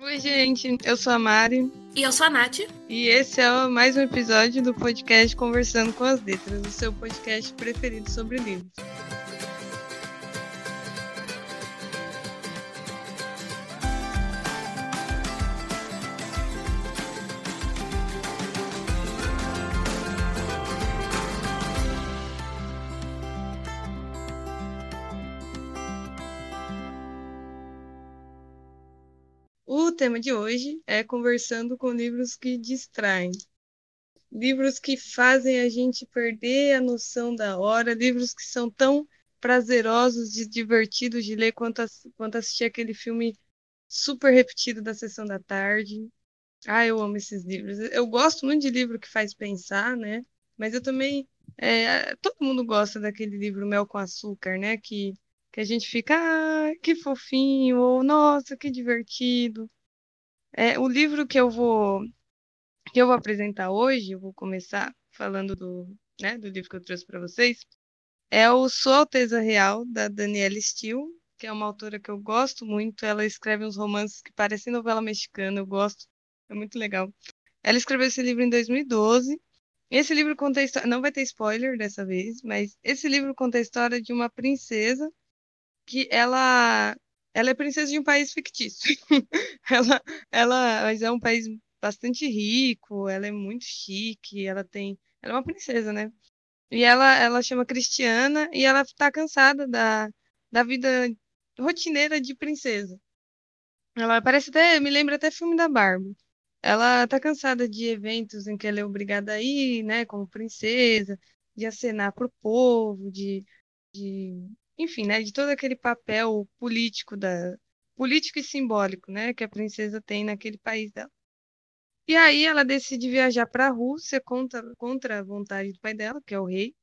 Oi, gente, eu sou a Mari. E eu sou a Nath. E esse é mais um episódio do podcast Conversando com as Letras, o seu podcast preferido sobre livros. Tema de hoje é conversando com livros que distraem. Livros que fazem a gente perder a noção da hora, livros que são tão prazerosos e divertidos de ler quanto, quanto assistir aquele filme super repetido da sessão da tarde. Ah, eu amo esses livros. Eu gosto muito de livro que faz pensar, né? Mas eu também. É, todo mundo gosta daquele livro Mel com Açúcar, né? Que que a gente fica, ah, que fofinho, ou nossa, que divertido. É, o livro que eu vou que eu vou apresentar hoje, eu vou começar falando do, né, do livro que eu trouxe para vocês, é o Sua Alteza Real, da Danielle Steele, que é uma autora que eu gosto muito. Ela escreve uns romances que parecem novela mexicana, eu gosto, é muito legal. Ela escreveu esse livro em 2012. Esse livro conta a história, não vai ter spoiler dessa vez, mas esse livro conta a história de uma princesa que ela ela é princesa de um país fictício. ela ela mas é um país bastante rico, ela é muito chique, ela tem, ela é uma princesa, né? E ela ela chama Cristiana e ela tá cansada da da vida rotineira de princesa. Ela parece até, me lembra até filme da Barbie. Ela tá cansada de eventos em que ela é obrigada a ir, né, como princesa, de acenar pro povo, de, de enfim, né, de todo aquele papel político da político e simbólico, né, que a princesa tem naquele país dela. E aí ela decide viajar para a Rússia contra, contra a vontade do pai dela, que é o rei.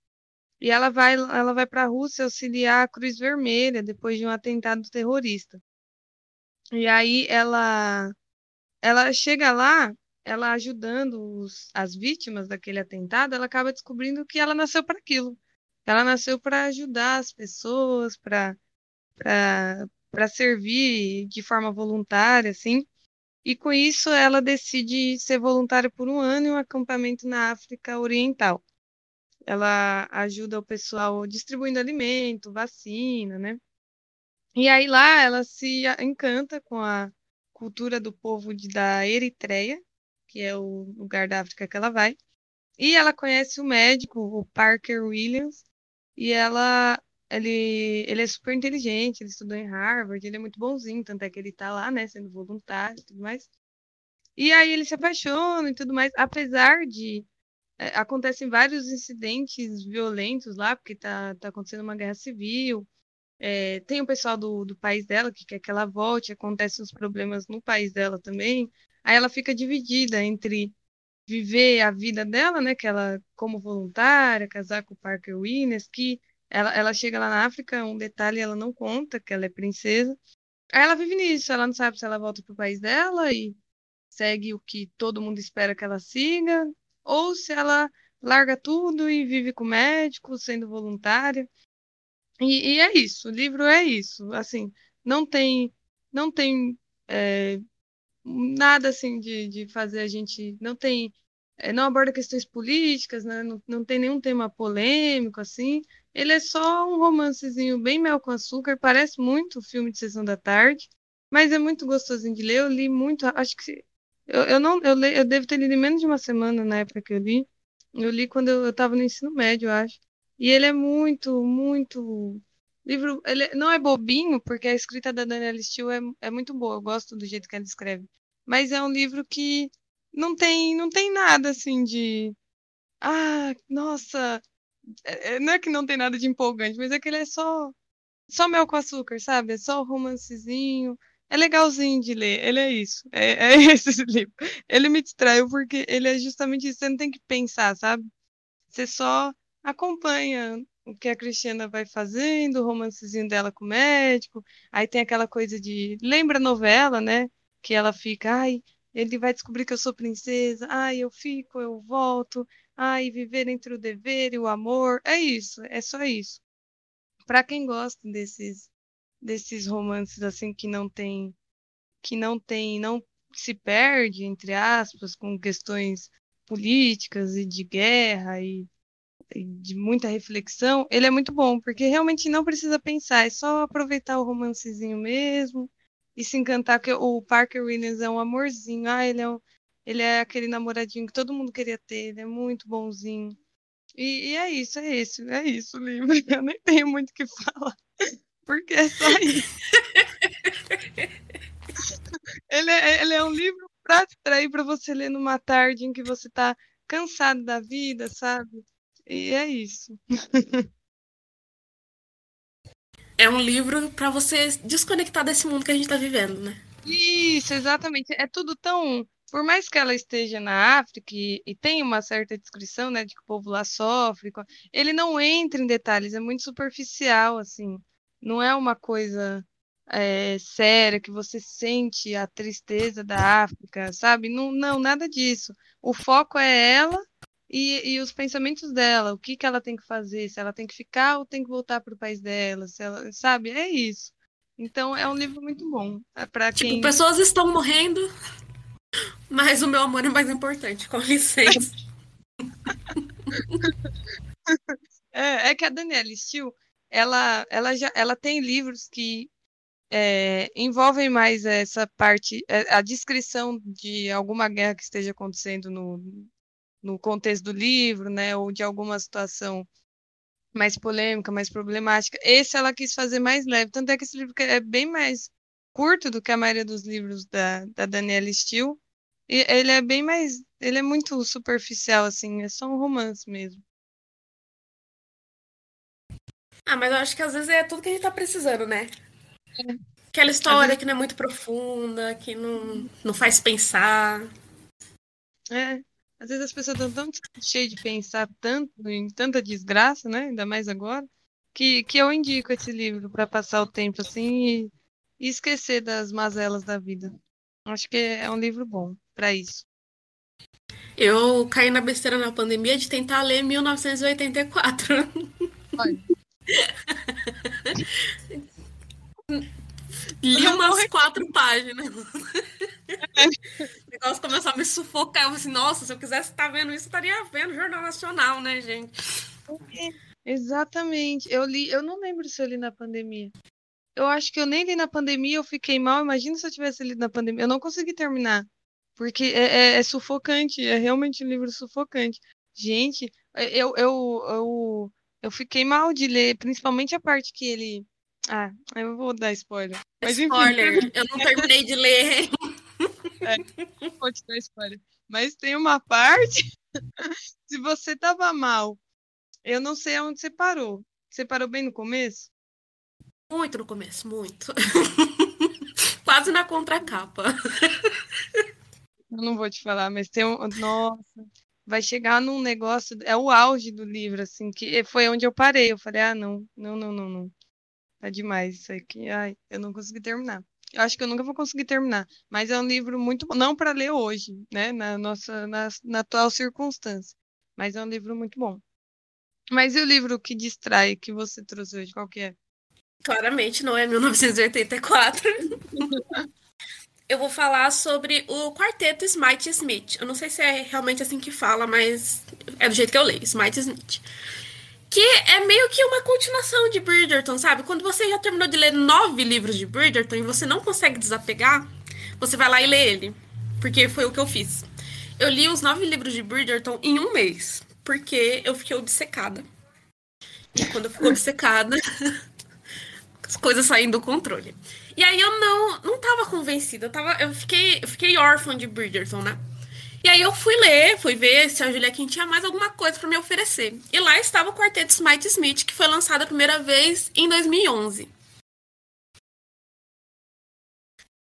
E ela vai ela vai para a Rússia auxiliar a Cruz Vermelha depois de um atentado terrorista. E aí ela ela chega lá, ela ajudando os, as vítimas daquele atentado, ela acaba descobrindo que ela nasceu para aquilo ela nasceu para ajudar as pessoas, para para servir de forma voluntária, assim. E com isso ela decide ser voluntária por um ano em um acampamento na África Oriental. Ela ajuda o pessoal distribuindo alimento, vacina, né? E aí lá ela se encanta com a cultura do povo de, da Eritreia, que é o lugar da África que ela vai. E ela conhece o médico, o Parker Williams, e ela, ele, ele é super inteligente, ele estudou em Harvard, ele é muito bonzinho, tanto é que ele tá lá, né, sendo voluntário e tudo mais. E aí ele se apaixona e tudo mais, apesar de é, acontecem vários incidentes violentos lá, porque tá, tá acontecendo uma guerra civil. É, tem o pessoal do, do país dela que quer que ela volte, acontecem os problemas no país dela também. Aí ela fica dividida entre viver a vida dela, né? Que ela, como voluntária, casar com o Parker Williams, que ela, ela chega lá na África, um detalhe, ela não conta que ela é princesa. Aí ela vive nisso, ela não sabe se ela volta pro país dela e segue o que todo mundo espera que ela siga, ou se ela larga tudo e vive com médico, sendo voluntária. E, e é isso, o livro é isso. Assim, não tem, não tem é, nada assim de, de fazer a gente. Não tem. É, não aborda questões políticas, né? não, não tem nenhum tema polêmico, assim. Ele é só um romancezinho bem mel com açúcar, parece muito filme de sessão da tarde, mas é muito gostosinho de ler. Eu li muito, acho que. Eu, eu não eu, le, eu devo ter lido em menos de uma semana na época que eu li. Eu li quando eu estava no ensino médio, eu acho. E ele é muito, muito livro, ele não é bobinho, porque a escrita da Daniela Steele é, é muito boa, eu gosto do jeito que ela escreve. Mas é um livro que não tem, não tem nada assim de. Ah, nossa! É, é não é que não tem nada de empolgante, mas é que ele é só, só mel com açúcar, sabe? É só romancezinho. É legalzinho de ler, ele é isso. É, é esse livro. Ele me distraiu porque ele é justamente isso. Você não tem que pensar, sabe? Você só acompanha o que a Cristiana vai fazendo, o romancezinho dela com o médico. Aí tem aquela coisa de. Lembra a novela, né? Que ela fica, ai, ele vai descobrir que eu sou princesa, ai, eu fico, eu volto, ai, viver entre o dever e o amor. É isso, é só isso. Para quem gosta desses desses romances assim que não tem que não tem, não se perde, entre aspas, com questões políticas e de guerra e, de muita reflexão, ele é muito bom, porque realmente não precisa pensar, é só aproveitar o romancezinho mesmo e se encantar, que o Parker Williams é um amorzinho, ah, ele é, um, ele é aquele namoradinho que todo mundo queria ter, ele é muito bonzinho. E, e é isso, é isso, é isso o livro. Eu nem tenho muito o que falar, porque é só isso. ele, é, ele é um livro para distrair para você ler numa tarde em que você está cansado da vida, sabe? E é isso. É um livro para você desconectar desse mundo que a gente está vivendo, né? Isso, exatamente. É tudo tão. Por mais que ela esteja na África e, e tenha uma certa descrição, né, de que o povo lá sofre, ele não entra em detalhes, é muito superficial, assim. Não é uma coisa é, séria, que você sente a tristeza da África, sabe? Não, não, nada disso. O foco é ela e, e os pensamentos dela, o que, que ela tem que fazer, se ela tem que ficar ou tem que voltar para o país dela, se ela, sabe? É isso. Então é um livro muito bom. É para tipo, quem... pessoas estão morrendo, mas o meu amor é mais importante, com licença. é, é que a Daniela Steele, ela, ela, já, ela tem livros que é, envolvem mais essa parte, é, a descrição de alguma guerra que esteja acontecendo no, no contexto do livro, né, ou de alguma situação mais polêmica, mais problemática. Esse ela quis fazer mais leve, tanto é que esse livro é bem mais curto do que a maioria dos livros da, da Daniela Steele, e ele é bem mais, ele é muito superficial, assim, é só um romance mesmo. Ah, mas eu acho que às vezes é tudo que a gente tá precisando, né? Aquela história vezes... que não é muito profunda, que não, não faz pensar. É. Às vezes as pessoas estão tão cheias de pensar tanto em tanta desgraça, né? Ainda mais agora, que, que eu indico esse livro para passar o tempo assim e, e esquecer das mazelas da vida. Acho que é um livro bom para isso. Eu caí na besteira na pandemia de tentar ler 1984. Olha. Li umas quatro páginas. o negócio começou a me sufocar. Eu falei assim, nossa, se eu quisesse estar vendo isso, eu estaria vendo o Jornal Nacional, né, gente? Exatamente. Eu li, eu não lembro se eu li na pandemia. Eu acho que eu nem li na pandemia, eu fiquei mal. Imagina se eu tivesse lido na pandemia. Eu não consegui terminar. Porque é, é, é sufocante, é realmente um livro sufocante. Gente, eu, eu, eu, eu fiquei mal de ler, principalmente a parte que ele ah, eu vou dar spoiler. Mas, spoiler, enfim. eu não terminei de ler. É. Mas tem uma parte. Se você tava mal, eu não sei aonde você parou. Você parou bem no começo? Muito no começo, muito. Quase na contracapa. Eu não vou te falar, mas tem um. Nossa, vai chegar num negócio. É o auge do livro, assim, que foi onde eu parei. Eu falei, ah, não, não, não, não, não. Tá demais isso aqui. Ai, eu não consegui terminar. Eu acho que eu nunca vou conseguir terminar, mas é um livro muito bom, não para ler hoje, né, na nossa na, na atual circunstância, mas é um livro muito bom. Mas e o livro que distrai que você trouxe hoje, qual que é? Claramente não é 1984. eu vou falar sobre o quarteto Smite Smith. Eu não sei se é realmente assim que fala, mas é do jeito que eu leio, Smite Smith. Que é meio que uma continuação de Bridgerton, sabe? Quando você já terminou de ler nove livros de Bridgerton e você não consegue desapegar, você vai lá e lê ele. Porque foi o que eu fiz. Eu li os nove livros de Bridgerton em um mês. Porque eu fiquei obcecada. E quando eu fico obcecada, as coisas saem do controle. E aí eu não, não tava convencida. Eu, tava, eu, fiquei, eu fiquei órfã de Bridgerton, né? E aí eu fui ler, fui ver se a Julia Kim tinha mais alguma coisa para me oferecer. E lá estava o quarteto Smite Smith, que foi lançado a primeira vez em 2011.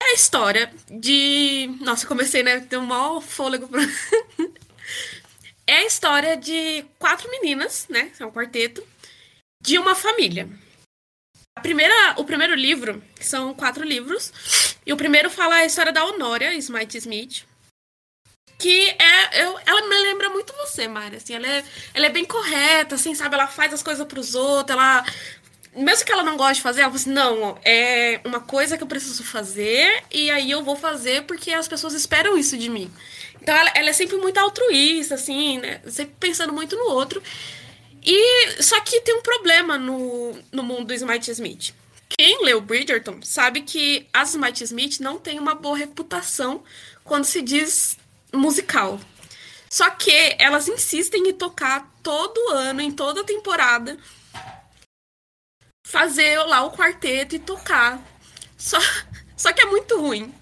É a história de. Nossa, comecei, né? Ter um mau fôlego pra. é a história de quatro meninas, né? É um quarteto, de uma família. A primeira, o primeiro livro, são quatro livros, e o primeiro fala a história da Honória Smite Smith, que é eu, ela me lembra muito você, Mari, assim, ela é, ela é bem correta, assim, sabe, ela faz as coisas para os outros, ela mesmo que ela não goste de fazer, ela fala assim, não, é uma coisa que eu preciso fazer e aí eu vou fazer porque as pessoas esperam isso de mim. Então ela, ela é sempre muito altruísta, assim, né? Sempre pensando muito no outro. E só que tem um problema no, no mundo do Smite Smith. Quem leu Bridgerton sabe que as Smite Smith não tem uma boa reputação quando se diz musical. Só que elas insistem em tocar todo ano, em toda temporada, fazer lá o quarteto e tocar. Só, só que é muito ruim.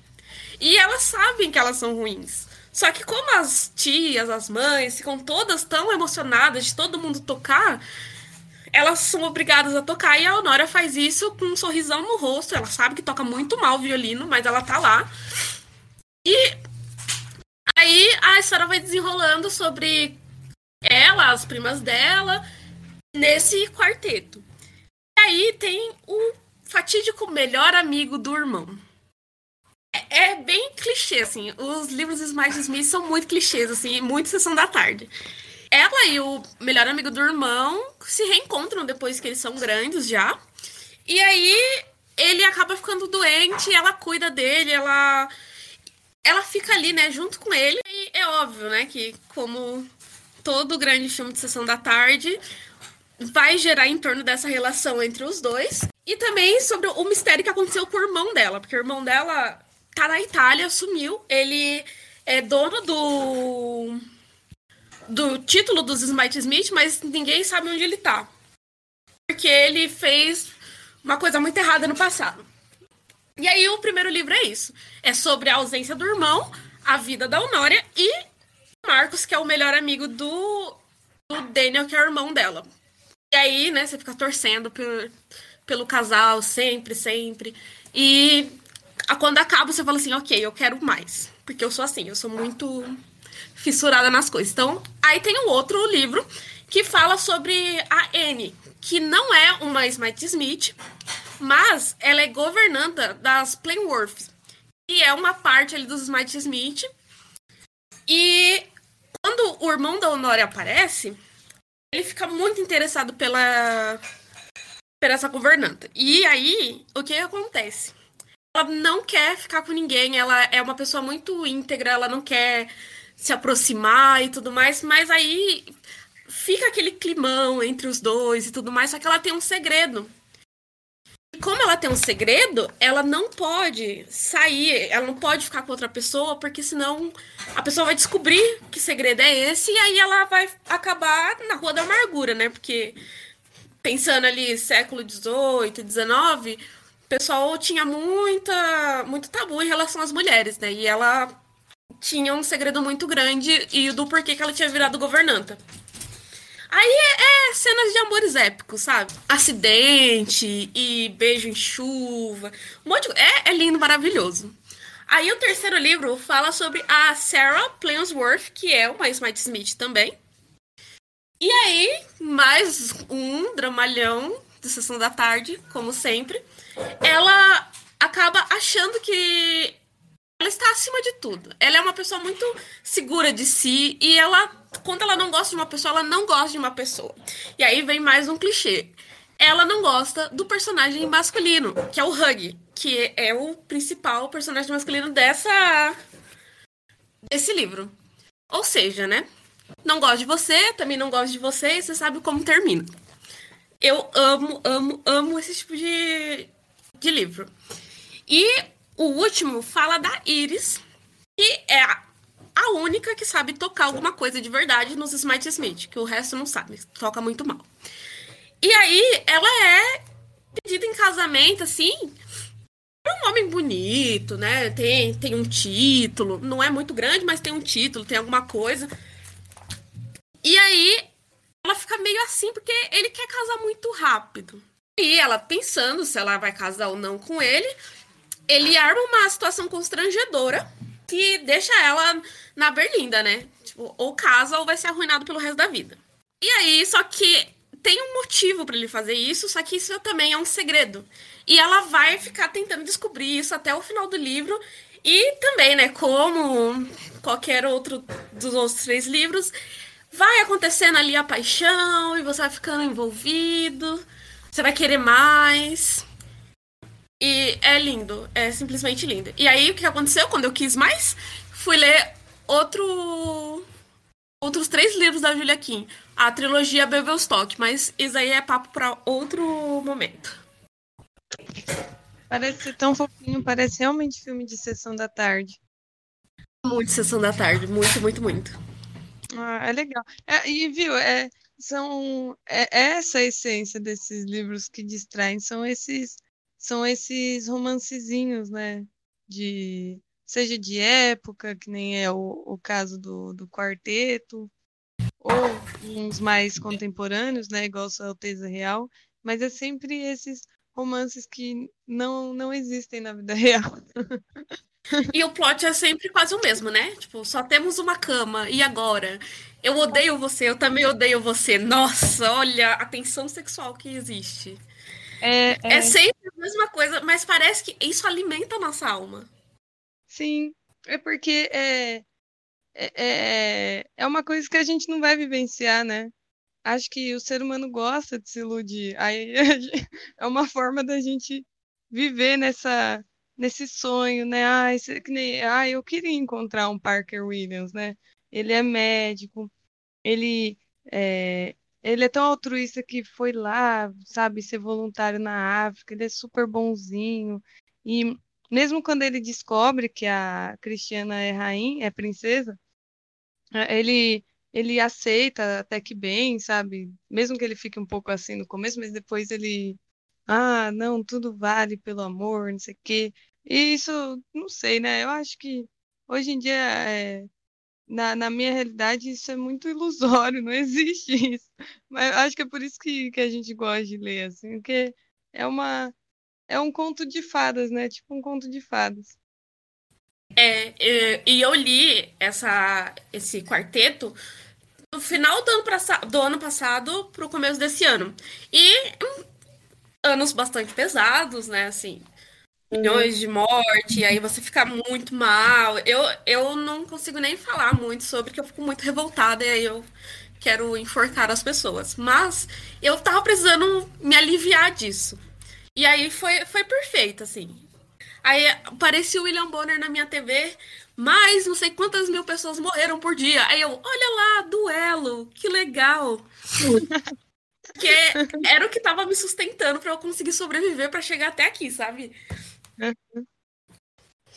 E elas sabem que elas são ruins. Só que como as tias, as mães ficam todas tão emocionadas de todo mundo tocar, elas são obrigadas a tocar. E a Honora faz isso com um sorrisão no rosto. Ela sabe que toca muito mal o violino, mas ela tá lá. E a história vai desenrolando sobre ela, as primas dela, nesse quarteto. E aí tem o fatídico melhor amigo do irmão. É, é bem clichê, assim. Os livros de Smart Smith são muito clichês, assim, muito sessão da tarde. Ela e o melhor amigo do irmão se reencontram depois que eles são grandes já. E aí ele acaba ficando doente, ela cuida dele, ela ela fica ali, né, junto com ele. E é óbvio, né, que como todo grande filme de sessão da tarde vai gerar em torno dessa relação entre os dois. E também sobre o mistério que aconteceu com o irmão dela, porque o irmão dela tá na Itália, sumiu. Ele é dono do do título dos Smite Smith, mas ninguém sabe onde ele tá. Porque ele fez uma coisa muito errada no passado. E aí o primeiro livro é isso. É sobre a ausência do irmão, a vida da Honória e Marcos, que é o melhor amigo do, do Daniel, que é o irmão dela. E aí, né, você fica torcendo por, pelo casal sempre, sempre. E quando acaba, você fala assim, ok, eu quero mais. Porque eu sou assim, eu sou muito fissurada nas coisas. Então, aí tem um outro livro que fala sobre a Anne, que não é uma Smite Smith, mas ela é governanta das Plainworths, que é uma parte ali dos Smite Smith. E quando o irmão da Honória aparece, ele fica muito interessado pela, pela essa governanta. E aí, o que acontece? Ela não quer ficar com ninguém, ela é uma pessoa muito íntegra, ela não quer se aproximar e tudo mais, mas aí fica aquele climão entre os dois e tudo mais, só que ela tem um segredo como ela tem um segredo, ela não pode sair, ela não pode ficar com outra pessoa, porque senão a pessoa vai descobrir que segredo é esse e aí ela vai acabar na rua da amargura, né? Porque pensando ali século XVIII, XIX, o pessoal tinha muita, muito tabu em relação às mulheres, né? E ela tinha um segredo muito grande e do porquê que ela tinha virado governanta. Aí é, é, cenas de amores épicos, sabe? Acidente e beijo em chuva. Um monte de... é, é lindo, maravilhoso. Aí o terceiro livro fala sobre a Sarah Plansworth, que é uma Smite Smith também. E aí, mais um dramalhão de sessão da tarde, como sempre. Ela acaba achando que ela está acima de tudo. Ela é uma pessoa muito segura de si e ela, quando ela não gosta de uma pessoa, ela não gosta de uma pessoa. E aí vem mais um clichê. Ela não gosta do personagem masculino, que é o Hug, que é o principal personagem masculino dessa desse livro. Ou seja, né? Não gosto de você, também não gosto de você, e você sabe como termina. Eu amo, amo, amo esse tipo de, de livro. E o último fala da Iris, que é a, única que sabe tocar alguma coisa de verdade nos Smite Smith, que o resto não sabe, toca muito mal. E aí ela é pedida em casamento, assim, um homem bonito, né? Tem, tem um título, não é muito grande, mas tem um título, tem alguma coisa. E aí ela fica meio assim, porque ele quer casar muito rápido. E ela pensando se ela vai casar ou não com ele, ele arma uma situação constrangedora que deixa ela na berlinda, né? Tipo, ou casa ou vai ser arruinado pelo resto da vida. E aí, só que tem um motivo para ele fazer isso, só que isso também é um segredo. E ela vai ficar tentando descobrir isso até o final do livro. E também, né, como qualquer outro dos outros três livros, vai acontecendo ali a paixão e você vai ficando envolvido. Você vai querer mais. E é lindo, é simplesmente lindo. E aí o que aconteceu quando eu quis mais? Fui ler outro outros três livros da Julia Kim, a trilogia Bevelstock, mas isso aí é papo para outro momento. Parece tão fofinho, parece realmente filme de sessão da tarde. Muito sessão da tarde, muito, muito, muito. Ah, é legal. É, e viu, é, são é, é essa a essência desses livros que distraem, são esses são esses romancezinhos, né? De seja de época, que nem é o, o caso do, do quarteto, ou uns mais contemporâneos, né? Igual Sua Alteza Real, mas é sempre esses romances que não, não existem na vida real. E o plot é sempre quase o mesmo, né? Tipo, só temos uma cama, e agora? Eu odeio você, eu também odeio você. Nossa, olha a tensão sexual que existe. É, é... é sempre a mesma coisa, mas parece que isso alimenta a nossa alma. Sim, é porque é, é, é, é uma coisa que a gente não vai vivenciar, né? Acho que o ser humano gosta de se iludir. Aí é uma forma da gente viver nessa nesse sonho, né? Ai, ah, eu queria encontrar um Parker Williams, né? Ele é médico, ele é, ele é tão altruísta que foi lá, sabe, ser voluntário na África, ele é super bonzinho. E mesmo quando ele descobre que a Cristiana é rainha, é princesa, é, ele ele aceita até que bem, sabe? Mesmo que ele fique um pouco assim no começo, mas depois ele ah, não, tudo vale pelo amor, não sei o quê. E isso, não sei, né? Eu acho que hoje em dia, é, na, na minha realidade, isso é muito ilusório, não existe isso. Mas acho que é por isso que, que a gente gosta de ler, assim, porque é uma. É um conto de fadas, né? Tipo um conto de fadas. É, e eu li essa, esse quarteto no final do ano, do ano passado pro começo desse ano. E anos bastante pesados, né? Assim, milhões de morte, aí você fica muito mal. Eu, eu não consigo nem falar muito sobre, que eu fico muito revoltada e aí eu quero enforcar as pessoas. Mas eu tava precisando me aliviar disso. E aí foi, foi perfeito, assim. Aí apareceu o William Bonner na minha TV, mais não sei quantas mil pessoas morreram por dia. Aí eu, olha lá, duelo, que legal. que era o que tava me sustentando para eu conseguir sobreviver para chegar até aqui, sabe?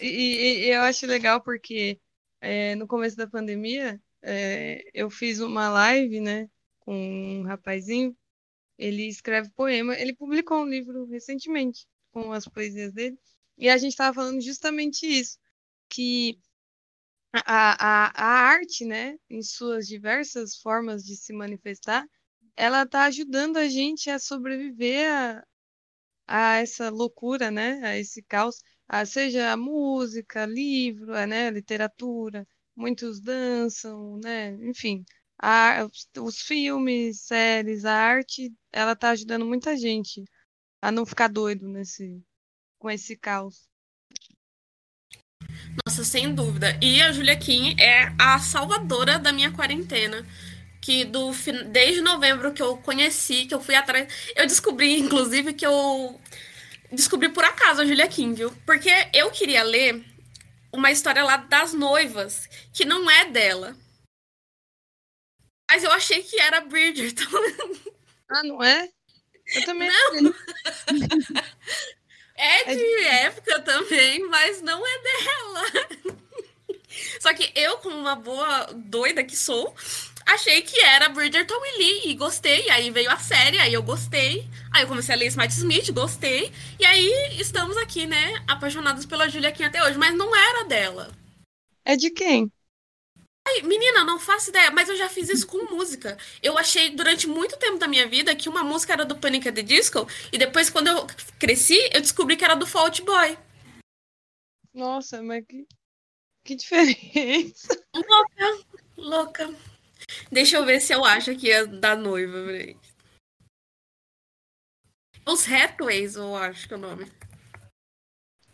E, e, e eu acho legal porque é, no começo da pandemia é, eu fiz uma live, né, com um rapazinho. Ele escreve poema. Ele publicou um livro recentemente com as poesias dele. E a gente estava falando justamente isso, que a, a, a arte, né, em suas diversas formas de se manifestar, ela está ajudando a gente a sobreviver a, essa loucura, né, a esse caos, a, seja a música, livro, a, né, literatura, muitos dançam, né, enfim, a, os, filmes, séries, a arte, ela está ajudando muita gente a não ficar doido nesse, com esse caos. Nossa, sem dúvida. E a Julia Kim é a salvadora da minha quarentena. Que do, desde novembro que eu conheci, que eu fui atrás. Eu descobri, inclusive, que eu descobri por acaso a Julia Kim, viu? Porque eu queria ler uma história lá das noivas, que não é dela. Mas eu achei que era Bridgerton. Ah, não é? Eu também não. É, é de época também, mas não é dela. Só que eu, como uma boa doida que sou, achei que era Bridgerton e Lee e gostei. Aí veio a série, aí eu gostei. Aí eu comecei a ler Smart Smith, gostei. E aí estamos aqui, né, apaixonados pela Julia Kim até hoje, mas não era dela. É de quem? Ai, menina, não faço ideia, mas eu já fiz isso com música. Eu achei durante muito tempo da minha vida que uma música era do Panic! at the Disco, e depois, quando eu cresci, eu descobri que era do Fault Boy. Nossa, mas que, que diferença. Louca, louca. Deixa eu ver se eu acho que é da noiva. Os Hathways, eu acho que é o nome.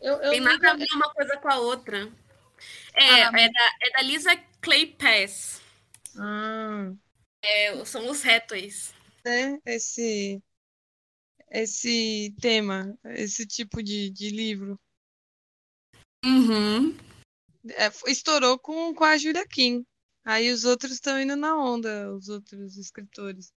Eu, eu Tem nada a ver uma coisa com a outra. É, ah, é, da, é da Lisa Clay Pass. Ah. É, são os Hathways. É, esse. esse tema, esse tipo de, de livro. Uhum. É, estourou com, com a Julia Kim. Aí os outros estão indo na onda, os outros escritores.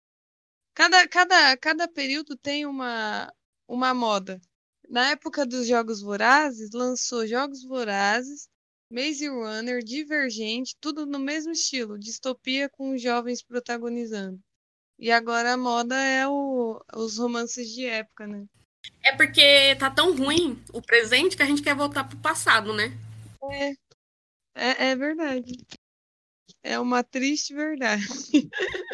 Cada, cada, cada período tem uma, uma moda. Na época dos Jogos Vorazes, lançou Jogos Vorazes, Maze Runner, Divergente, tudo no mesmo estilo, distopia com jovens protagonizando. E agora a moda é o, os romances de época, né? É porque tá tão ruim o presente que a gente quer voltar pro passado, né? É, é, é verdade. É uma triste verdade.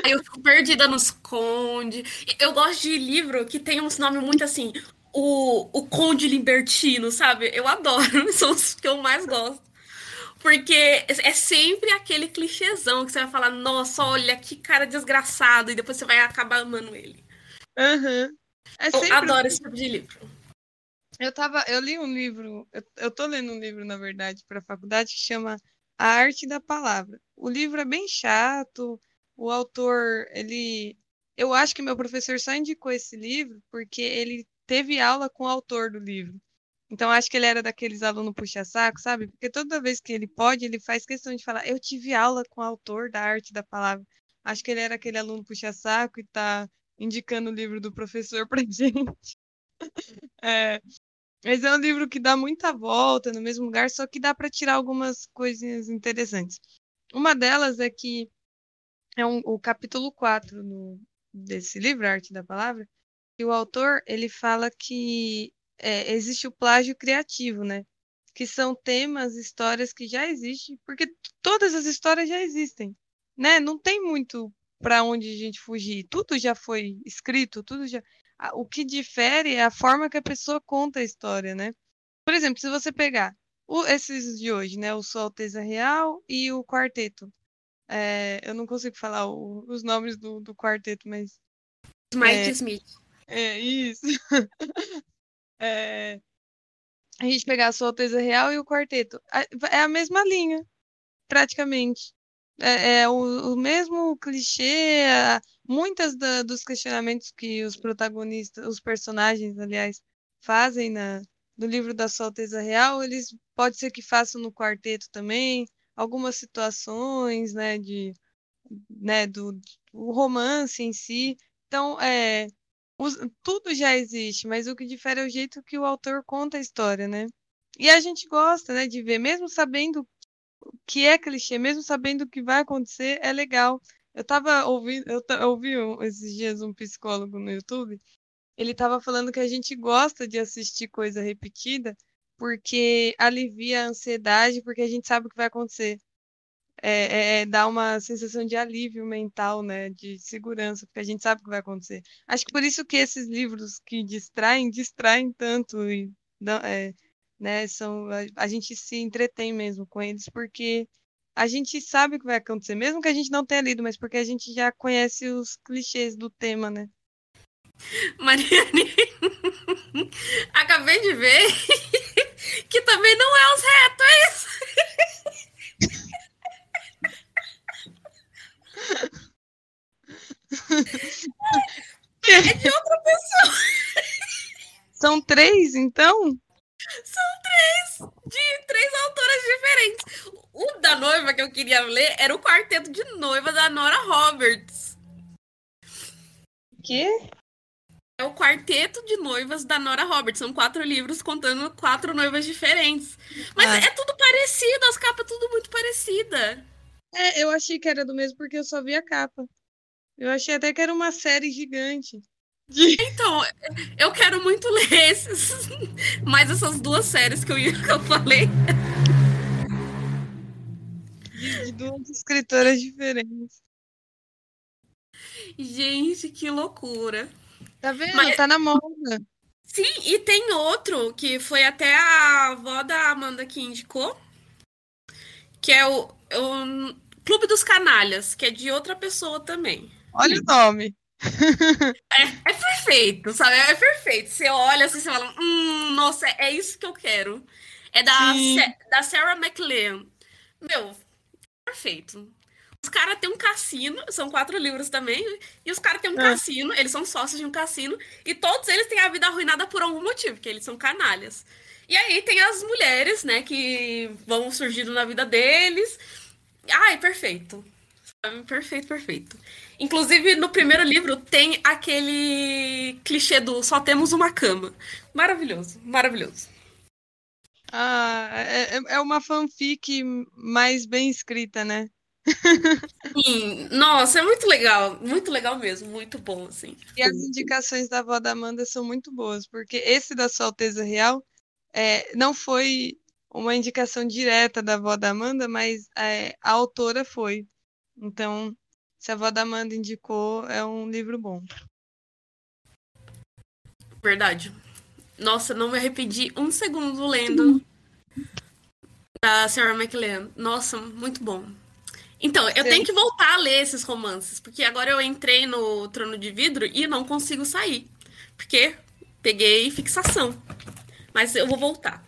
Eu fico perdida nos conde. Eu gosto de livro que tem uns nomes muito assim. O, o Conde Libertino, sabe? Eu adoro. São os que eu mais gosto. Porque é sempre aquele clichêzão que você vai falar, nossa, olha que cara desgraçado, e depois você vai acabar amando ele. Uhum. É eu adoro esse tipo de livro. Eu tava, eu li um livro, eu, eu tô lendo um livro, na verdade, para a faculdade que chama A Arte da Palavra. O livro é bem chato, o autor, ele. Eu acho que meu professor só indicou esse livro porque ele teve aula com o autor do livro. Então, acho que ele era daqueles alunos puxa-saco, sabe? Porque toda vez que ele pode, ele faz questão de falar: Eu tive aula com o autor da arte da palavra. Acho que ele era aquele aluno puxa-saco e tá indicando o livro do professor pra gente. é, mas é um livro que dá muita volta no mesmo lugar, só que dá para tirar algumas coisinhas interessantes. Uma delas é que é um, o capítulo 4 no, desse livro, Arte da Palavra, e o autor ele fala que é, existe o plágio criativo, né? Que são temas, histórias que já existem, porque todas as histórias já existem, né? Não tem muito para onde a gente fugir. Tudo já foi escrito, tudo já. O que difere é a forma que a pessoa conta a história, né? Por exemplo, se você pegar o, esses de hoje, né? O Sua Alteza Real e o Quarteto. É, eu não consigo falar o, os nomes do, do quarteto, mas. Mike é, Smith. É, isso. é, a gente pegar a Sua Alteza Real e o Quarteto. É a mesma linha, praticamente. É, é o, o, mesmo clichê, muitas da, dos questionamentos que os protagonistas, os personagens, aliás, fazem na, no livro da Sua Alteza Real, eles pode ser que façam no quarteto também, algumas situações, né, de, né, do, do romance em si. Então, é, os, tudo já existe, mas o que difere é o jeito que o autor conta a história, né? E a gente gosta, né, de ver, mesmo sabendo que é clichê, mesmo sabendo o que vai acontecer, é legal. Eu tava ouvindo, eu, eu ouvi esses dias um psicólogo no YouTube, ele tava falando que a gente gosta de assistir coisa repetida porque alivia a ansiedade, porque a gente sabe o que vai acontecer. É, é, é, dá uma sensação de alívio mental, né, de segurança, porque a gente sabe o que vai acontecer. Acho que por isso que esses livros que distraem, distraem tanto e é, né, são a, a, gente se entretém mesmo com eles, porque a gente sabe o que vai acontecer, mesmo que a gente não tenha lido, mas porque a gente já conhece os clichês do tema, né? Mariane, acabei de ver que também não é os retos, é isso? É de outra pessoa. São três, então? São três, de três autoras diferentes. O da noiva que eu queria ler era o quarteto de noiva da Nora Roberts. Que? É o quarteto de noivas da Nora Roberts. São quatro livros contando quatro noivas diferentes. Mas ah. é tudo parecido, as capas tudo muito parecida. É, eu achei que era do mesmo porque eu só vi a capa. Eu achei até que era uma série gigante. De... Então, eu quero muito ler esses, mais essas duas séries que eu, que eu falei. De, de duas escritoras diferentes. Gente, que loucura. Tá vendo? Mas... Tá na moda. Sim, e tem outro que foi até a avó da Amanda que indicou, que é o, o Clube dos Canalhas, que é de outra pessoa também. Olha o nome. É, é, perfeito, sabe? É perfeito. Você olha assim, você fala, hum, nossa, é isso que eu quero. É da, da Sarah McLean. Meu, perfeito. Os caras têm um cassino, são quatro livros também, e os caras têm um é. cassino, eles são sócios de um cassino, e todos eles têm a vida arruinada por algum motivo, porque eles são canalhas. E aí tem as mulheres, né, que vão surgindo na vida deles. Ai, perfeito. Perfeito, perfeito. Inclusive, no primeiro livro tem aquele clichê do só temos uma cama. Maravilhoso, maravilhoso. Ah, é, é, é uma fanfic mais bem escrita, né? Sim, nossa, é muito legal, muito legal mesmo, muito bom, assim. E as indicações da avó da Amanda são muito boas, porque esse da Sua Alteza Real é, não foi uma indicação direta da avó da Amanda, mas é, a autora foi. Então, se a avó da Amanda indicou, é um livro bom. Verdade. Nossa, não me arrependi um segundo lendo da Sarah McLean. Nossa, muito bom. Então, eu Sim. tenho que voltar a ler esses romances, porque agora eu entrei no Trono de Vidro e não consigo sair. Porque peguei fixação. Mas eu vou voltar.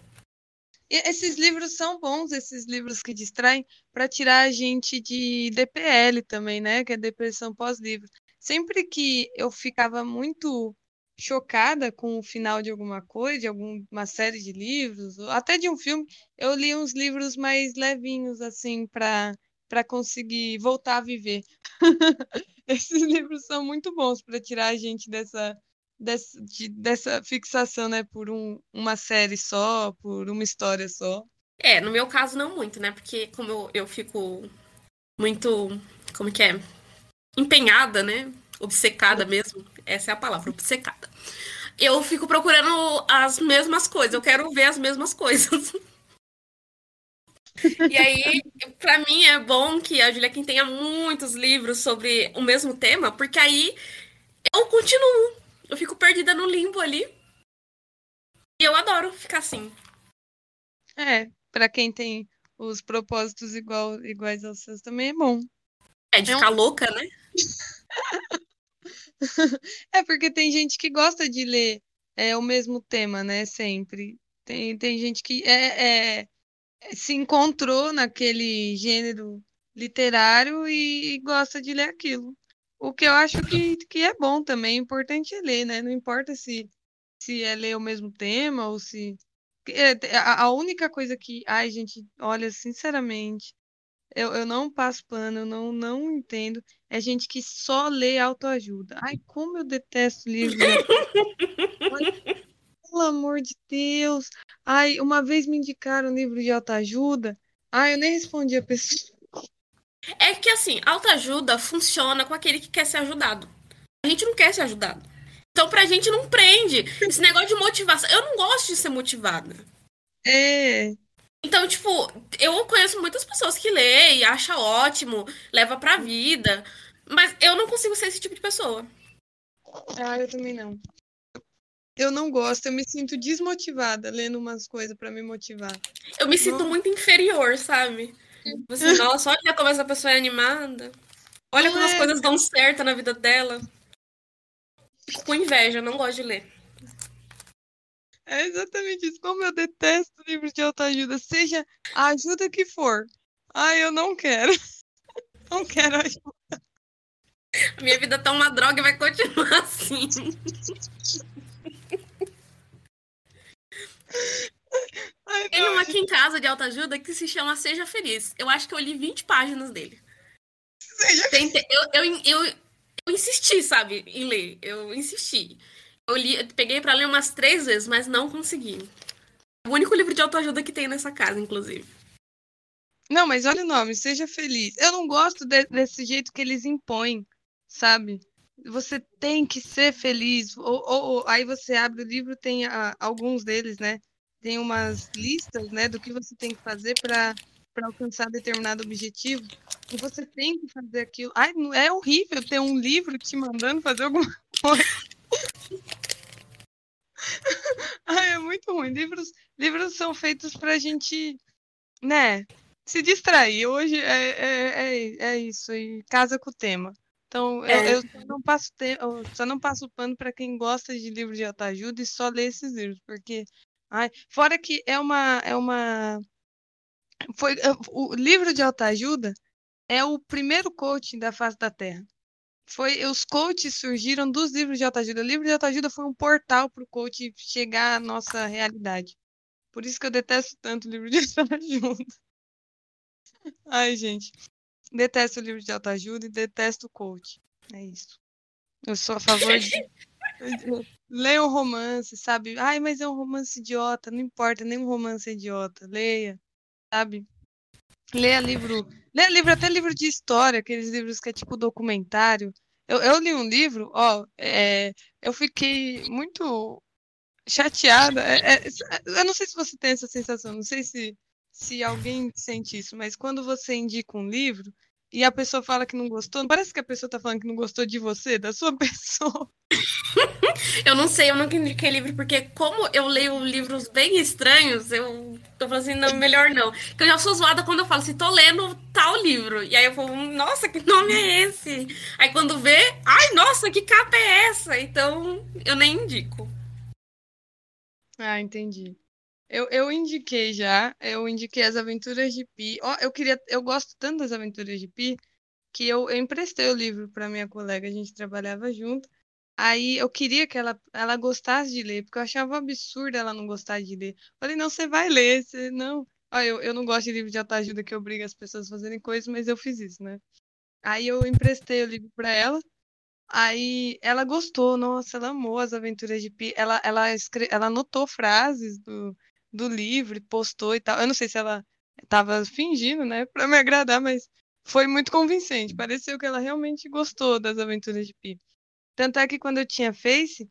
E esses livros são bons, esses livros que distraem, para tirar a gente de DPL também, né? Que é depressão pós-livro. Sempre que eu ficava muito chocada com o final de alguma coisa, de alguma série de livros, até de um filme, eu li uns livros mais levinhos, assim, para para conseguir voltar a viver. Esses livros são muito bons para tirar a gente dessa dessa, de, dessa fixação, né, por um, uma série só, por uma história só. É, no meu caso não muito, né? Porque como eu, eu fico muito, como que é? Empenhada, né? Obcecada mesmo. Essa é a palavra, obcecada. Eu fico procurando as mesmas coisas, eu quero ver as mesmas coisas. E aí, para mim é bom que a Julia Quem tenha muitos livros sobre o mesmo tema, porque aí eu continuo eu fico perdida no limbo ali. E eu adoro ficar assim. É, para quem tem os propósitos igual, iguais aos seus também é bom. É de é ficar um... louca, né? é porque tem gente que gosta de ler é, o mesmo tema, né? Sempre. Tem, tem gente que é, é, se encontrou naquele gênero literário e, gosta de ler aquilo. O que eu acho que, que é bom também, é importante é ler, né? Não importa se, se é ler o mesmo tema ou se. É, a, a única coisa que. Ai, gente, olha, sinceramente, eu, eu não passo pano, eu não, não entendo. É gente que só lê autoajuda. Ai, como eu detesto livros. pelo amor de Deus. Ai, uma vez me indicaram um livro de autoajuda. Ai, eu nem respondi a pessoa. É que assim, autoajuda funciona com aquele que quer ser ajudado. A gente não quer ser ajudado. Então, pra gente não prende. Esse negócio de motivação. Eu não gosto de ser motivada. É. Então, tipo, eu conheço muitas pessoas que lê e acha ótimo, leva pra vida. Mas eu não consigo ser esse tipo de pessoa. Ah, eu também não. Eu não gosto, eu me sinto desmotivada lendo umas coisas para me motivar. Eu me sinto muito inferior, sabe? Você, nossa, olha como essa pessoa é animada. Olha como as é. coisas dão certo na vida dela. Fico com inveja, não gosto de ler. É exatamente isso. Como eu detesto livros de autoajuda, seja a ajuda que for. Ai, eu não quero. Não quero ajuda. Minha vida tá uma droga e vai continuar assim. Ai, Tem um aqui em casa de autoajuda que se chama Seja Feliz. Eu acho que eu li 20 páginas dele. Seja eu, eu, eu, eu, insisti, sabe, em ler. Eu insisti. Eu li, eu peguei para ler umas três vezes, mas não consegui. O único livro de autoajuda que tem nessa casa, inclusive. Não, mas olha o nome, Seja Feliz. Eu não gosto de, desse jeito que eles impõem, sabe? Você tem que ser feliz. Ou, ou, ou aí você abre o livro, tem a, alguns deles, né? tem umas listas, né, do que você tem que fazer para para alcançar determinado objetivo, e você tem que fazer aquilo. Ai, é horrível ter um livro te mandando fazer alguma coisa. Ai, é muito ruim. Livros, livros são feitos para a gente, né, se distrair. Hoje é, é, é, é isso, e casa com o tema. Então, é. eu, eu, só não passo te... eu só não passo pano para quem gosta de livros de autoajuda e só lê esses livros, porque Ai, fora que é uma é uma foi é, o livro de autoajuda é o primeiro coaching da face da Terra. Foi, os coaches surgiram dos livros de autoajuda. O livro de autoajuda foi um portal para o coach chegar à nossa realidade. Por isso que eu detesto tanto o livro de autoajuda. Ai, gente. Detesto o livro de autoajuda e detesto o coach. É isso. Eu sou a favor de. Leia um romance, sabe? Ai, mas é um romance idiota. Não importa, nem um romance é idiota. Leia, sabe? Leia livro. Leia livro, até livro de história, aqueles livros que é tipo documentário. Eu, eu li um livro, ó, é, eu fiquei muito chateada. É, é, eu não sei se você tem essa sensação, não sei se, se alguém sente isso, mas quando você indica um livro e a pessoa fala que não gostou, parece que a pessoa tá falando que não gostou de você, da sua pessoa. eu não sei, eu nunca indiquei livro, porque como eu leio livros bem estranhos, eu tô falando assim, não, melhor não. Porque eu já sou zoada quando eu falo assim, tô lendo tal livro. E aí eu falo, nossa, que nome é esse? Aí quando vê, ai, nossa, que capa é essa? Então, eu nem indico. Ah, entendi. Eu, eu indiquei já, eu indiquei as aventuras de Pi. Ó, eu queria, eu gosto tanto das aventuras de Pi que eu, eu emprestei o livro para minha colega, a gente trabalhava junto. Aí eu queria que ela, ela gostasse de ler, porque eu achava absurdo ela não gostar de ler. Falei, não, você vai ler, você não. Ó, eu, eu não gosto de livro de autoajuda que obriga as pessoas a fazerem coisas, mas eu fiz isso, né? Aí eu emprestei o livro para ela. Aí ela gostou, nossa, ela amou as aventuras de Pi. Ela, ela, escre... ela anotou frases do, do livro, postou e tal. Eu não sei se ela estava fingindo, né, para me agradar, mas foi muito convincente. Pareceu que ela realmente gostou das aventuras de Pi. Tanto é que quando eu tinha Face,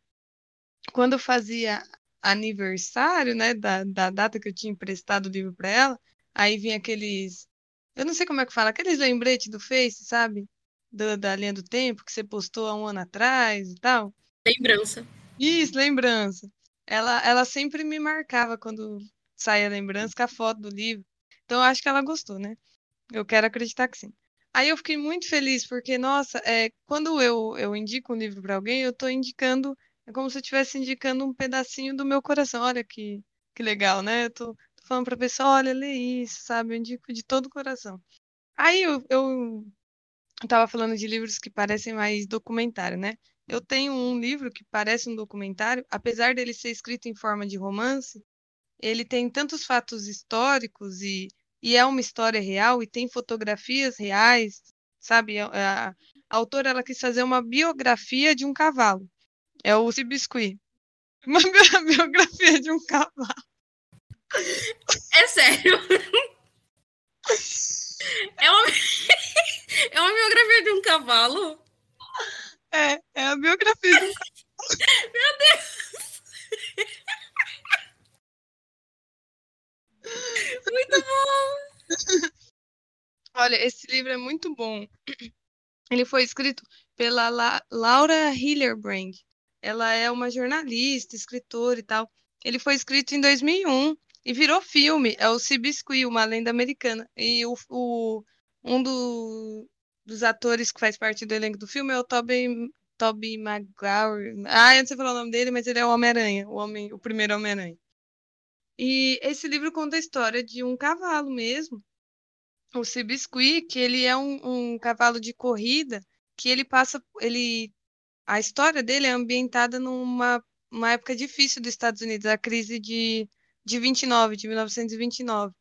quando eu fazia aniversário, né, da, da data que eu tinha emprestado o livro para ela, aí vinha aqueles, eu não sei como é que fala, aqueles lembretes do Face, sabe? Da, da linha do tempo que você postou há um ano atrás e tal. Lembrança. Isso, lembrança ela, ela sempre me marcava quando saía a lembrança com a foto do livro. Então, eu acho que ela gostou, né? Eu quero acreditar que sim. Aí eu fiquei muito feliz, porque, nossa, é, quando eu, eu indico um livro para alguém, eu estou indicando, é como se eu estivesse indicando um pedacinho do meu coração. Olha que, que legal, né? Eu tô, tô falando pra pessoa, olha, lê isso, sabe? Eu indico de todo o coração. Aí eu, eu, eu tava falando de livros que parecem mais documentário, né? Eu tenho um livro que parece um documentário, apesar dele ser escrito em forma de romance, ele tem tantos fatos históricos e, e é uma história real e tem fotografias reais, sabe? A, a, a autora ela quis fazer uma biografia de um cavalo. É o Cibiscuit. Uma biografia de um cavalo. É sério. É uma, é uma biografia de um cavalo? É, é a biografia do Meu Deus! Muito bom! Olha, esse livro é muito bom. Ele foi escrito pela La Laura Hillerbrand. Ela é uma jornalista, escritora e tal. Ele foi escrito em 2001 e virou filme. É o Cibiscuit, uma lenda americana. E o, o um do, dos atores que faz parte do elenco do filme é o Tobey, Tobey Maguire. Ah, eu não sei falar o nome dele, mas ele é o Homem-Aranha, o, homem, o primeiro Homem-Aranha. E esse livro conta a história de um cavalo mesmo, o Cibiscuit, que ele é um, um cavalo de corrida, que ele passa, ele, a história dele é ambientada numa uma época difícil dos Estados Unidos, a crise de, de 29, de 1929.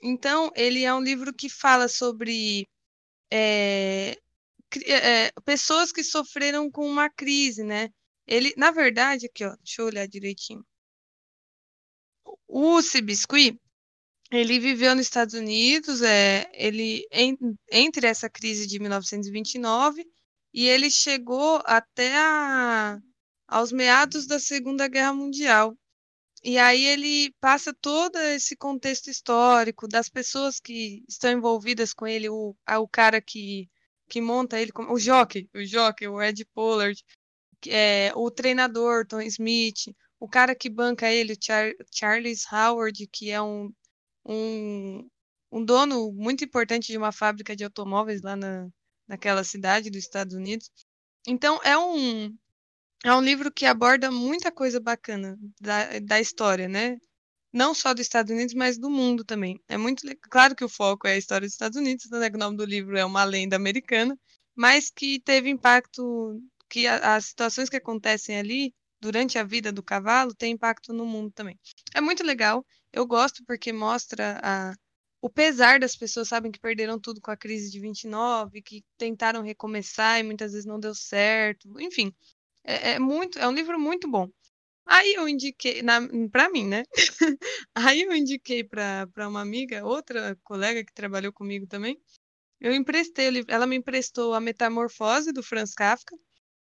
Então, ele é um livro que fala sobre é, é, pessoas que sofreram com uma crise, né? Ele, na verdade, aqui, ó, deixa eu olhar direitinho. O Cibiscuit, ele viveu nos Estados Unidos, é, ele entre essa crise de 1929 e ele chegou até a, aos meados da Segunda Guerra Mundial. E aí ele passa todo esse contexto histórico das pessoas que estão envolvidas com ele, o, o cara que, que monta ele, o jockey, o jockey, o Ed Pollard, é, o treinador, Tom Smith, o cara que banca ele, o Char Charles Howard, que é um, um, um dono muito importante de uma fábrica de automóveis lá na, naquela cidade dos Estados Unidos. Então, é um, é um livro que aborda muita coisa bacana da, da história, né? não só dos Estados Unidos, mas do mundo também. É muito claro que o foco é a história dos Estados Unidos, né, o nome do livro é uma lenda americana, mas que teve impacto, que a, as situações que acontecem ali durante a vida do cavalo têm impacto no mundo também. É muito legal. Eu gosto porque mostra a, o pesar das pessoas, sabem, que perderam tudo com a crise de 29, que tentaram recomeçar e muitas vezes não deu certo. Enfim, é, é muito, é um livro muito bom. Aí eu indiquei, para mim, né? Aí eu indiquei para uma amiga, outra colega que trabalhou comigo também. Eu emprestei o livro, ela me emprestou A Metamorfose do Franz Kafka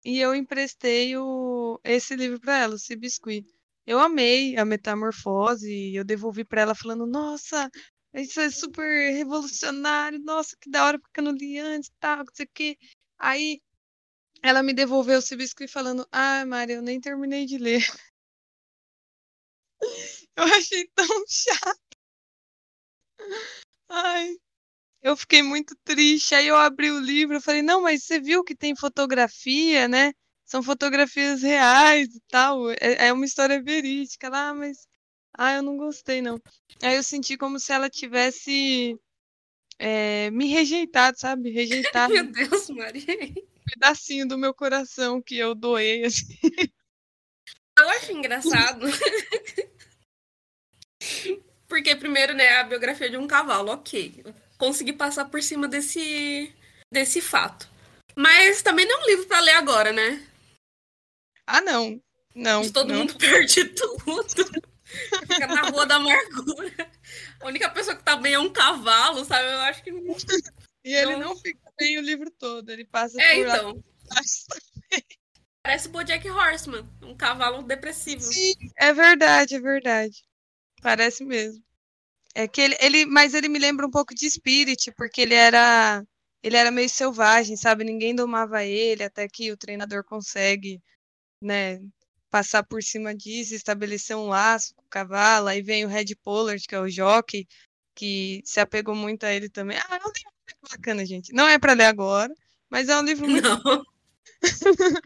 e eu emprestei o, esse livro para ela, o Se Biscuit. Eu amei a Metamorfose e eu devolvi para ela falando: "Nossa, isso é super revolucionário, nossa, que da hora porque eu não li antes, tal, não sei o quê. Aí ela me devolveu o Cibiscuit falando, ah, Mari, eu nem terminei de ler. Eu achei tão chato. Ai, eu fiquei muito triste. Aí eu abri o livro, eu falei, não, mas você viu que tem fotografia, né? São fotografias reais e tal. É, é uma história verídica lá, mas ah, eu não gostei, não. Aí eu senti como se ela tivesse é, me rejeitado, sabe? Rejeitado. Meu Deus, Maria. Pedacinho do meu coração que eu doei, assim. Eu acho engraçado. Porque, primeiro, né, a biografia de um cavalo, ok. Consegui passar por cima desse, desse fato. Mas também não é um livro para ler agora, né? Ah, não. Não. De todo não. mundo perde tudo. Fica na rua da amargura. A única pessoa que tá bem é um cavalo, sabe? Eu acho que. E ele não, não fica bem o livro todo, ele passa é, por então. Parece o Bojack Horseman, um cavalo depressivo. Sim, é verdade, é verdade. Parece mesmo. É que ele, ele, mas ele me lembra um pouco de Spirit, porque ele era, ele era meio selvagem, sabe? Ninguém domava ele, até que o treinador consegue, né, passar por cima disso, estabelecer um laço com o cavalo. Aí vem o Red Pollard, que é o jockey, que se apegou muito a ele também. Ah, é um livro muito bacana, gente. Não é para ler agora, mas é um livro muito. Não.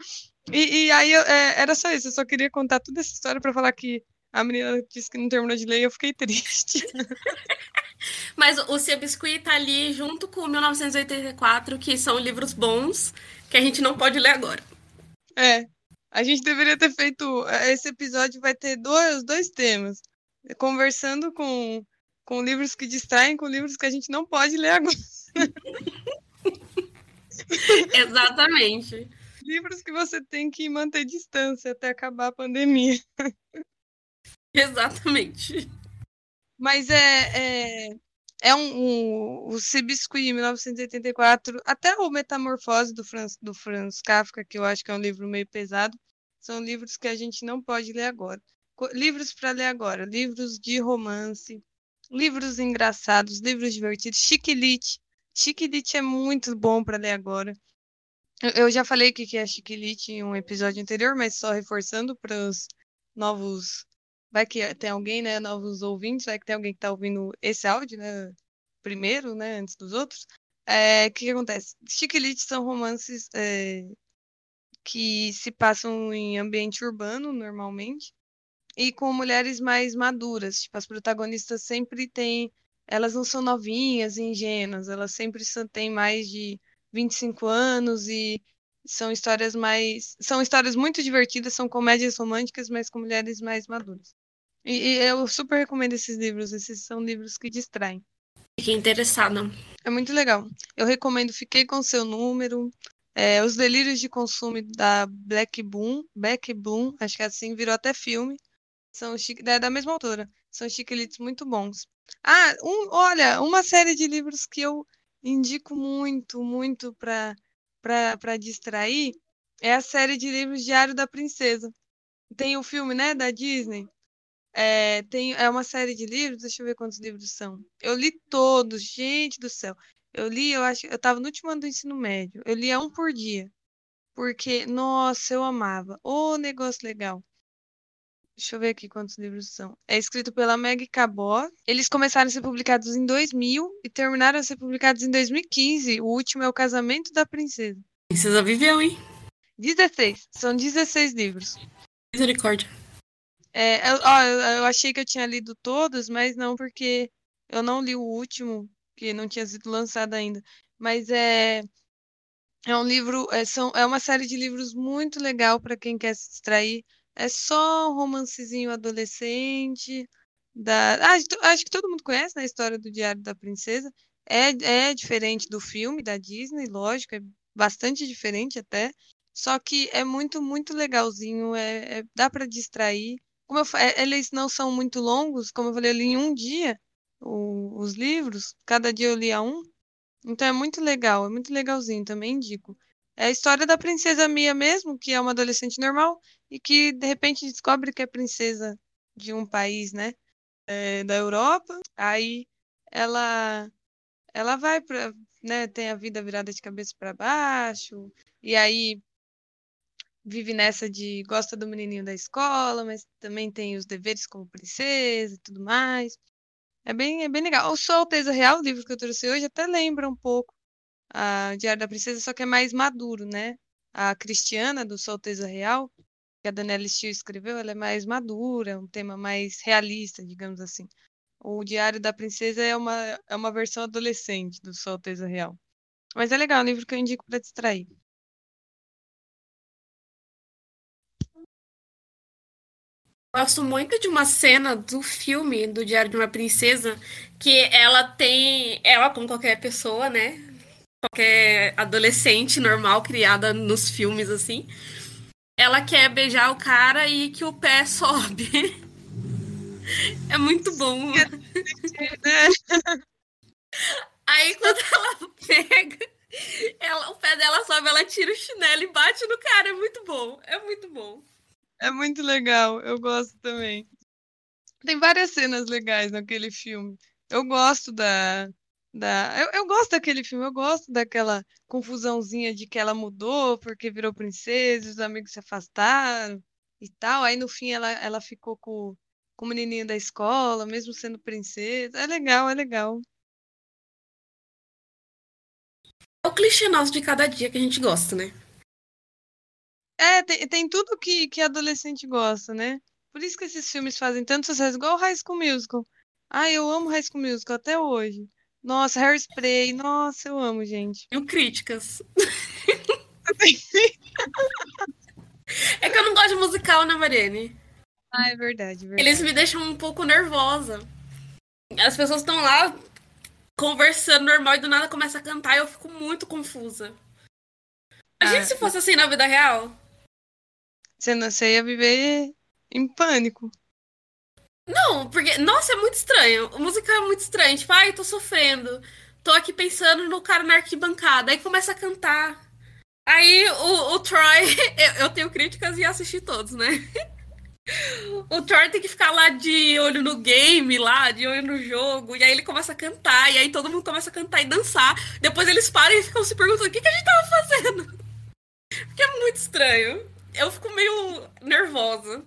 e, e, aí eu, é, era só isso. Eu só queria contar toda essa história para falar que a menina disse que não terminou de ler e eu fiquei triste. Mas o Biscuit tá ali junto com 1984, que são livros bons que a gente não pode ler agora. É, a gente deveria ter feito. Eh, esse episódio vai ter dois, dois temas. Conversando com, com livros que distraem, com livros que a gente não pode ler agora. Exatamente. Livros que você tem que manter distância até acabar a pandemia. Exatamente. Mas é, é, é um, um, o Cibiscuit, 1984, até o Metamorfose do Franz, do Franz Kafka, que eu acho que é um livro meio pesado, são livros que a gente não pode ler agora. Livros para ler agora, livros de romance, livros engraçados, livros divertidos, Chiquilite. Chiquilite é muito bom para ler agora. Eu já falei o que é Chiquilite em um episódio anterior, mas só reforçando para os novos vai que tem alguém, né, novos ouvintes, vai que tem alguém que está ouvindo esse áudio, né, primeiro, né, antes dos outros. É, o que, que acontece? Chiquilites são romances é, que se passam em ambiente urbano, normalmente, e com mulheres mais maduras. Tipo, as protagonistas sempre têm. Elas não são novinhas e ingênuas, elas sempre têm mais de 25 anos e são histórias mais. São histórias muito divertidas, são comédias românticas, mas com mulheres mais maduras. E, e, eu super recomendo esses livros. Esses são livros que distraem. Fiquei interessada. É muito legal. Eu recomendo Fiquei com Seu Número. É, Os Delírios de Consumo da Black Boom. Black Boom, acho que é assim, virou até filme. São da mesma autora. São chiquilitos muito bons. Ah, um, olha, uma série de livros que eu indico muito, muito para distrair é a série de livros Diário da Princesa. Tem o filme, né, da Disney. É, tem, é uma série de livros, deixa eu ver quantos livros são. Eu li todos, gente do céu. Eu li, eu acho, eu tava no último ano do ensino médio. Eu lia um por dia. Porque, nossa, eu amava. Ô, negócio legal. Deixa eu ver aqui quantos livros são. É escrito pela Meg Cabot. Eles começaram a ser publicados em 2000 e terminaram a ser publicados em 2015. O último é O Casamento da Princesa. Princesa viveu, hein? 16. São 16 livros. Misericórdia. É, eu, ó, eu, achei que eu tinha lido todos, mas não, porque eu não li o último, que não tinha sido lançado ainda. Mas é, é um livro, é, são, é uma série de livros muito legal para quem quer se distrair. É só um romancezinho adolescente. Da, ah, acho que todo mundo conhece né, a história do Diário da Princesa. É, é diferente do filme da Disney, lógico, é bastante diferente até. Só que é muito, muito legalzinho, é, é dá para distrair. Como eu, é, eles não são muito longos, como eu falei, eu li em um dia o, os livros, cada dia eu lia um. Então é muito legal, é muito legalzinho, também indico. É a história da princesa Mia mesmo, que é uma adolescente normal e que de repente descobre que é princesa de um país, né, é, da Europa. Aí ela ela vai para, né, tem a vida virada de cabeça para baixo e aí vive nessa de gosta do menininho da escola, mas também tem os deveres como princesa e tudo mais. É bem, é bem legal. O Sua Alteza Real, o livro que eu trouxe hoje, até lembra um pouco a Diário da Princesa, só que é mais maduro, né? A Cristiana, do Sua Alteza Real, que a Daniela Steele escreveu, ela é mais madura, um tema mais realista, digamos assim. O Diário da Princesa é uma, é uma versão adolescente do Sua Alteza Real. Mas é legal, é um livro que eu indico para distrair. gosto muito de uma cena do filme do Diário de uma Princesa que ela tem, ela como qualquer pessoa, né? Qualquer adolescente normal criada nos filmes assim, ela quer beijar o cara e que o pé sobe. É muito bom. Aí quando ela pega, ela, o pé dela sobe, ela tira o chinelo e bate no cara. É muito bom. É muito bom. É muito legal, eu gosto também. Tem várias cenas legais naquele filme. Eu gosto da. Da eu, eu gosto daquele filme, eu gosto daquela confusãozinha de que ela mudou porque virou princesa, os amigos se afastaram e tal. Aí no fim ela, ela ficou com, com o menininho da escola, mesmo sendo princesa. É legal, é legal. É o clichê nosso de cada dia que a gente gosta, né? É, tem, tem tudo que, que adolescente gosta, né? Por isso que esses filmes fazem tanto sucesso, igual o High School Musical. Ah, eu amo High School Musical até hoje. Nossa, Hairspray, nossa, eu amo, gente. E críticas. é que eu não gosto de musical, né, Mariane? Ah, é verdade, verdade. Eles me deixam um pouco nervosa. As pessoas estão lá conversando normal e do nada começa a cantar e eu fico muito confusa. Imagina ah, se fosse assim na vida real. Você, não, você ia viver em pânico. Não, porque, nossa, é muito estranho. O musical é muito estranho. Tipo, ai, tô sofrendo. Tô aqui pensando no cara na arquibancada. Aí começa a cantar. Aí o, o Troy, eu, eu tenho críticas e assisti todos, né? O Troy tem que ficar lá de olho no game, lá, de olho no jogo, e aí ele começa a cantar, e aí todo mundo começa a cantar e dançar. Depois eles param e ficam se perguntando o que, que a gente tava fazendo. Porque é muito estranho eu fico meio nervosa.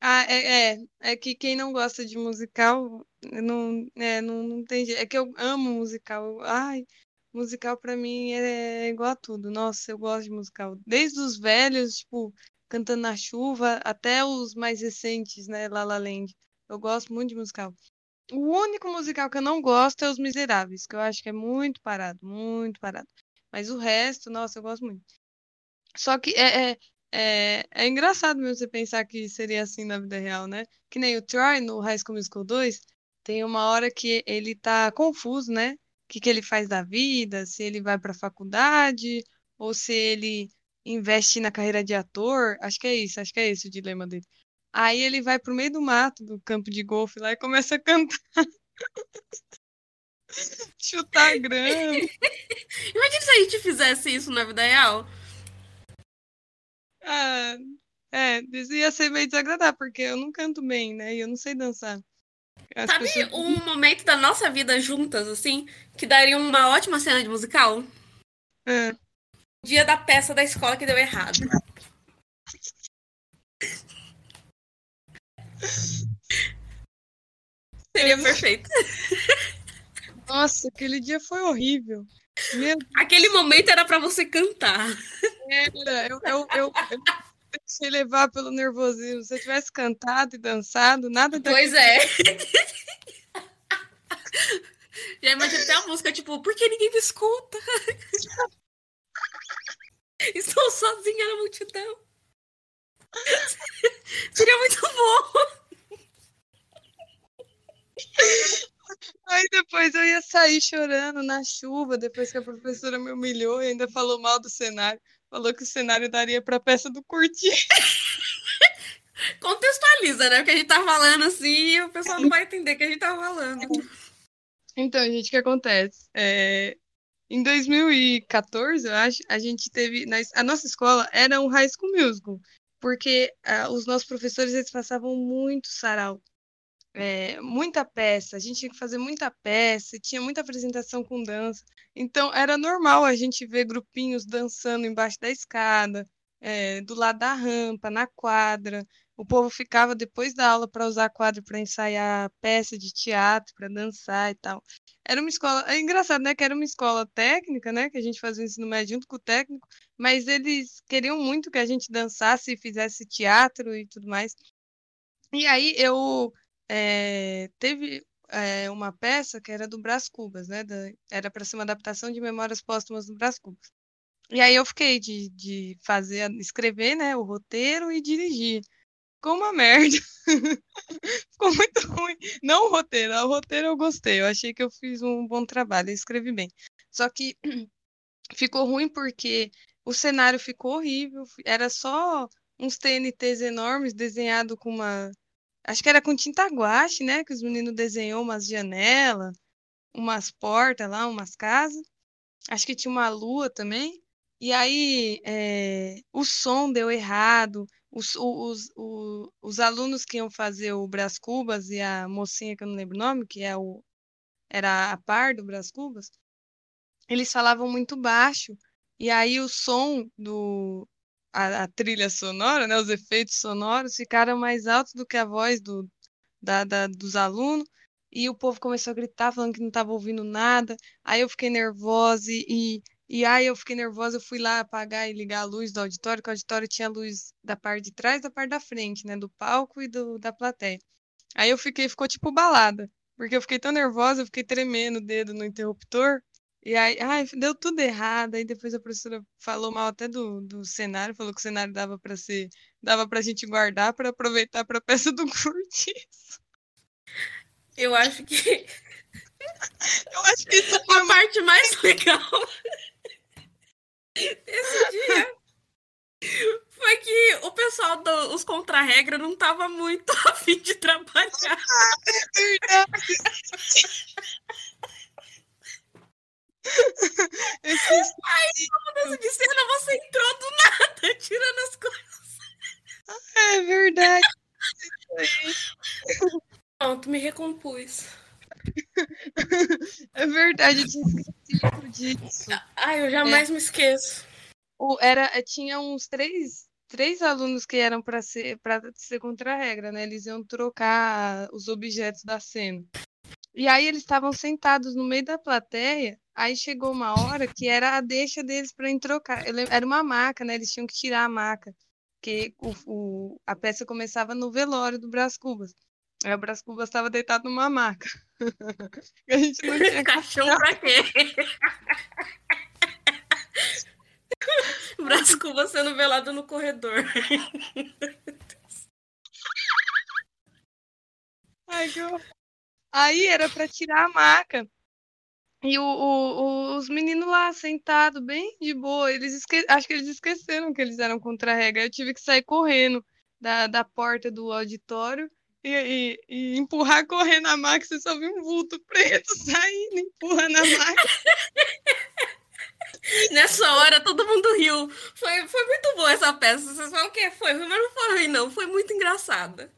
Ah, é, é, é que quem não gosta de musical não, é, não, não tem jeito. É que eu amo musical. Ai, musical pra mim é igual a tudo. Nossa, eu gosto de musical. Desde os velhos, tipo, Cantando na Chuva, até os mais recentes, né, La La Land. Eu gosto muito de musical. O único musical que eu não gosto é Os Miseráveis, que eu acho que é muito parado, muito parado. Mas o resto, nossa, eu gosto muito. Só que é, é, é, é, engraçado mesmo você pensar que seria assim na vida real, né? Que nem o Troy no High School Musical 2, tem uma hora que ele tá confuso, né? O que, que ele faz da vida, se ele vai pra faculdade, ou se ele investe na carreira de ator. Acho que é isso, acho que é esse o dilema dele. Aí ele vai pro meio do mato, do campo de golfe lá, e começa a cantar. Chutar grama. Imagina se a gente fizesse isso na vida real. Ah, é, ia ser meio desagradável, porque eu não canto bem, né? E eu não sei dançar. As Sabe pessoas... um momento da nossa vida juntas, assim, que daria uma ótima cena de musical? É. Dia da peça da escola que deu errado. Seria perfeito. Nossa, aquele dia foi horrível. Aquele momento era para você cantar. Era, eu, eu, eu, eu deixei levar pelo nervosismo. Se eu tivesse cantado e dançado, nada Pois é. Já imagina até a música, tipo, por que ninguém me escuta? Estou sozinha na multidão. Seria muito bom. Aí depois eu ia sair chorando na chuva, depois que a professora me humilhou e ainda falou mal do cenário. Falou que o cenário daria para a peça do Curti. Contextualiza, né? O que a gente tá falando assim, o pessoal não vai entender o que a gente tá falando. Então, gente, o que acontece? É, em 2014, eu acho, a gente teve. A nossa escola era um high school musical, porque uh, os nossos professores eles passavam muito sarau. É, muita peça, a gente tinha que fazer muita peça, tinha muita apresentação com dança. Então, era normal a gente ver grupinhos dançando embaixo da escada, é, do lado da rampa, na quadra. O povo ficava depois da aula para usar a quadra para ensaiar peça de teatro, para dançar e tal. Era uma escola. É engraçado, né? Que era uma escola técnica, né? Que a gente fazia o ensino médio junto com o técnico, mas eles queriam muito que a gente dançasse e fizesse teatro e tudo mais. E aí eu é, teve é, uma peça que era do Brás Cubas, né? Da, era para ser uma adaptação de Memórias Póstumas do Brás Cubas. E aí eu fiquei de, de fazer, escrever, né, o roteiro e dirigir. Ficou uma merda. Ficou muito ruim. Não o roteiro, o roteiro eu gostei. Eu achei que eu fiz um bom trabalho, escrevi bem. Só que ficou ruim porque o cenário ficou horrível. Era só uns TNTs enormes desenhado com uma. Acho que era com tinta guache, né? Que os meninos desenhou umas janelas, umas portas lá, umas casas. Acho que tinha uma lua também. E aí é, o som deu errado, os, os, os, os, alunos que iam fazer o Brás Cubas e a mocinha que eu não lembro o nome, que é o, era a par do Brás Cubas, eles falavam muito baixo. E aí o som do a, a, trilha sonora, né, os efeitos sonoros ficaram mais altos do que a voz do, da, da, dos alunos. E o povo começou a gritar, falando que não estava ouvindo nada. Aí eu fiquei nervosa e, e aí eu fiquei nervosa, eu fui lá apagar e ligar a luz do auditório, que o auditório tinha luz da parte de trás da parte da frente, né? Do palco e do, da plateia. Aí eu fiquei, ficou tipo balada, porque eu fiquei tão nervosa, eu fiquei tremendo o dedo no interruptor. E aí, ai, deu tudo errado. Aí depois a professora falou mal até do, do cenário, falou que o cenário dava para ser, dava pra gente guardar para aproveitar para peça do curtiço. Eu acho que eu acho que isso foi a parte mais legal esse dia foi que o pessoal dos contra-regra não estava muito afim de trabalhar. É verdade. Aí, mudança de cena, você entrou do nada, tirando as coisas. É verdade. Pronto, me recompus. É verdade, eu tinha esquecido disso. Ai, eu jamais é. me esqueço. O, era, eh, tinha uns três, três alunos que eram para ser para ser contra a regra, né? Eles iam trocar os objetos da cena. E aí eles estavam sentados no meio da plateia. Aí chegou uma hora que era a deixa deles para trocar. Lembro, era uma maca, né? Eles tinham que tirar a maca, porque o, o, a peça começava no velório do Brás Cubas. Aí o Brás Cubas estava deitado numa maca. a gente não tinha caixão para quê? Brás Cubas sendo velado no corredor. Ai, que Aí era para tirar a maca. E o, o, os meninos lá sentados, bem de boa, eles esque... acho que eles esqueceram que eles eram contra a regra. Eu tive que sair correndo da, da porta do auditório e, e, e empurrar correndo a máquina, você só viu um vulto preto saindo, empurrando a máquina. Nessa hora todo mundo riu. Foi, foi muito boa essa peça. Vocês falam que foi ruim, mas não foi ruim, não. Foi muito engraçada.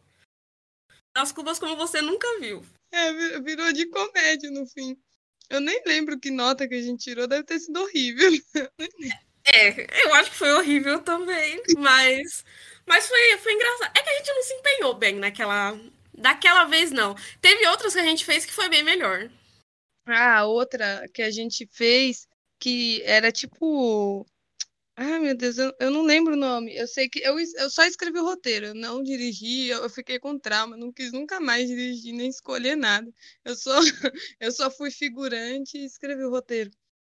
As cubas como você nunca viu. É, virou de comédia no fim. Eu nem lembro que nota que a gente tirou, deve ter sido horrível. É, eu acho que foi horrível também, mas mas foi, foi engraçado. É que a gente não se empenhou bem naquela. Daquela vez, não. Teve outras que a gente fez que foi bem melhor. Ah, outra que a gente fez que era tipo. Ai, meu Deus, eu, eu não lembro o nome. Eu sei que eu, eu só escrevi o roteiro, eu não dirigi, eu, eu fiquei com trauma, não quis nunca mais dirigir nem escolher nada. Eu só, eu só fui figurante e escrevi o roteiro.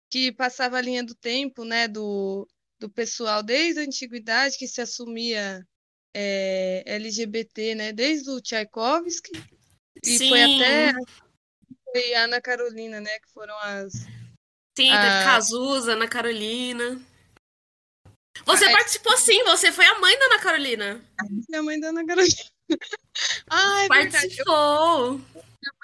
Que passava a linha do tempo, né, do, do pessoal desde a antiguidade que se assumia é, LGBT, né, desde o Tchaikovsky e Sim. foi até foi a Ana Carolina, né, que foram as Sim, teve Cazuza, Ana Carolina. Você Ah, é- participou sim, você foi a mãe da Ana Carolina. minha mãe da Ana Carolina. Ah, é verdade. Eu Participou.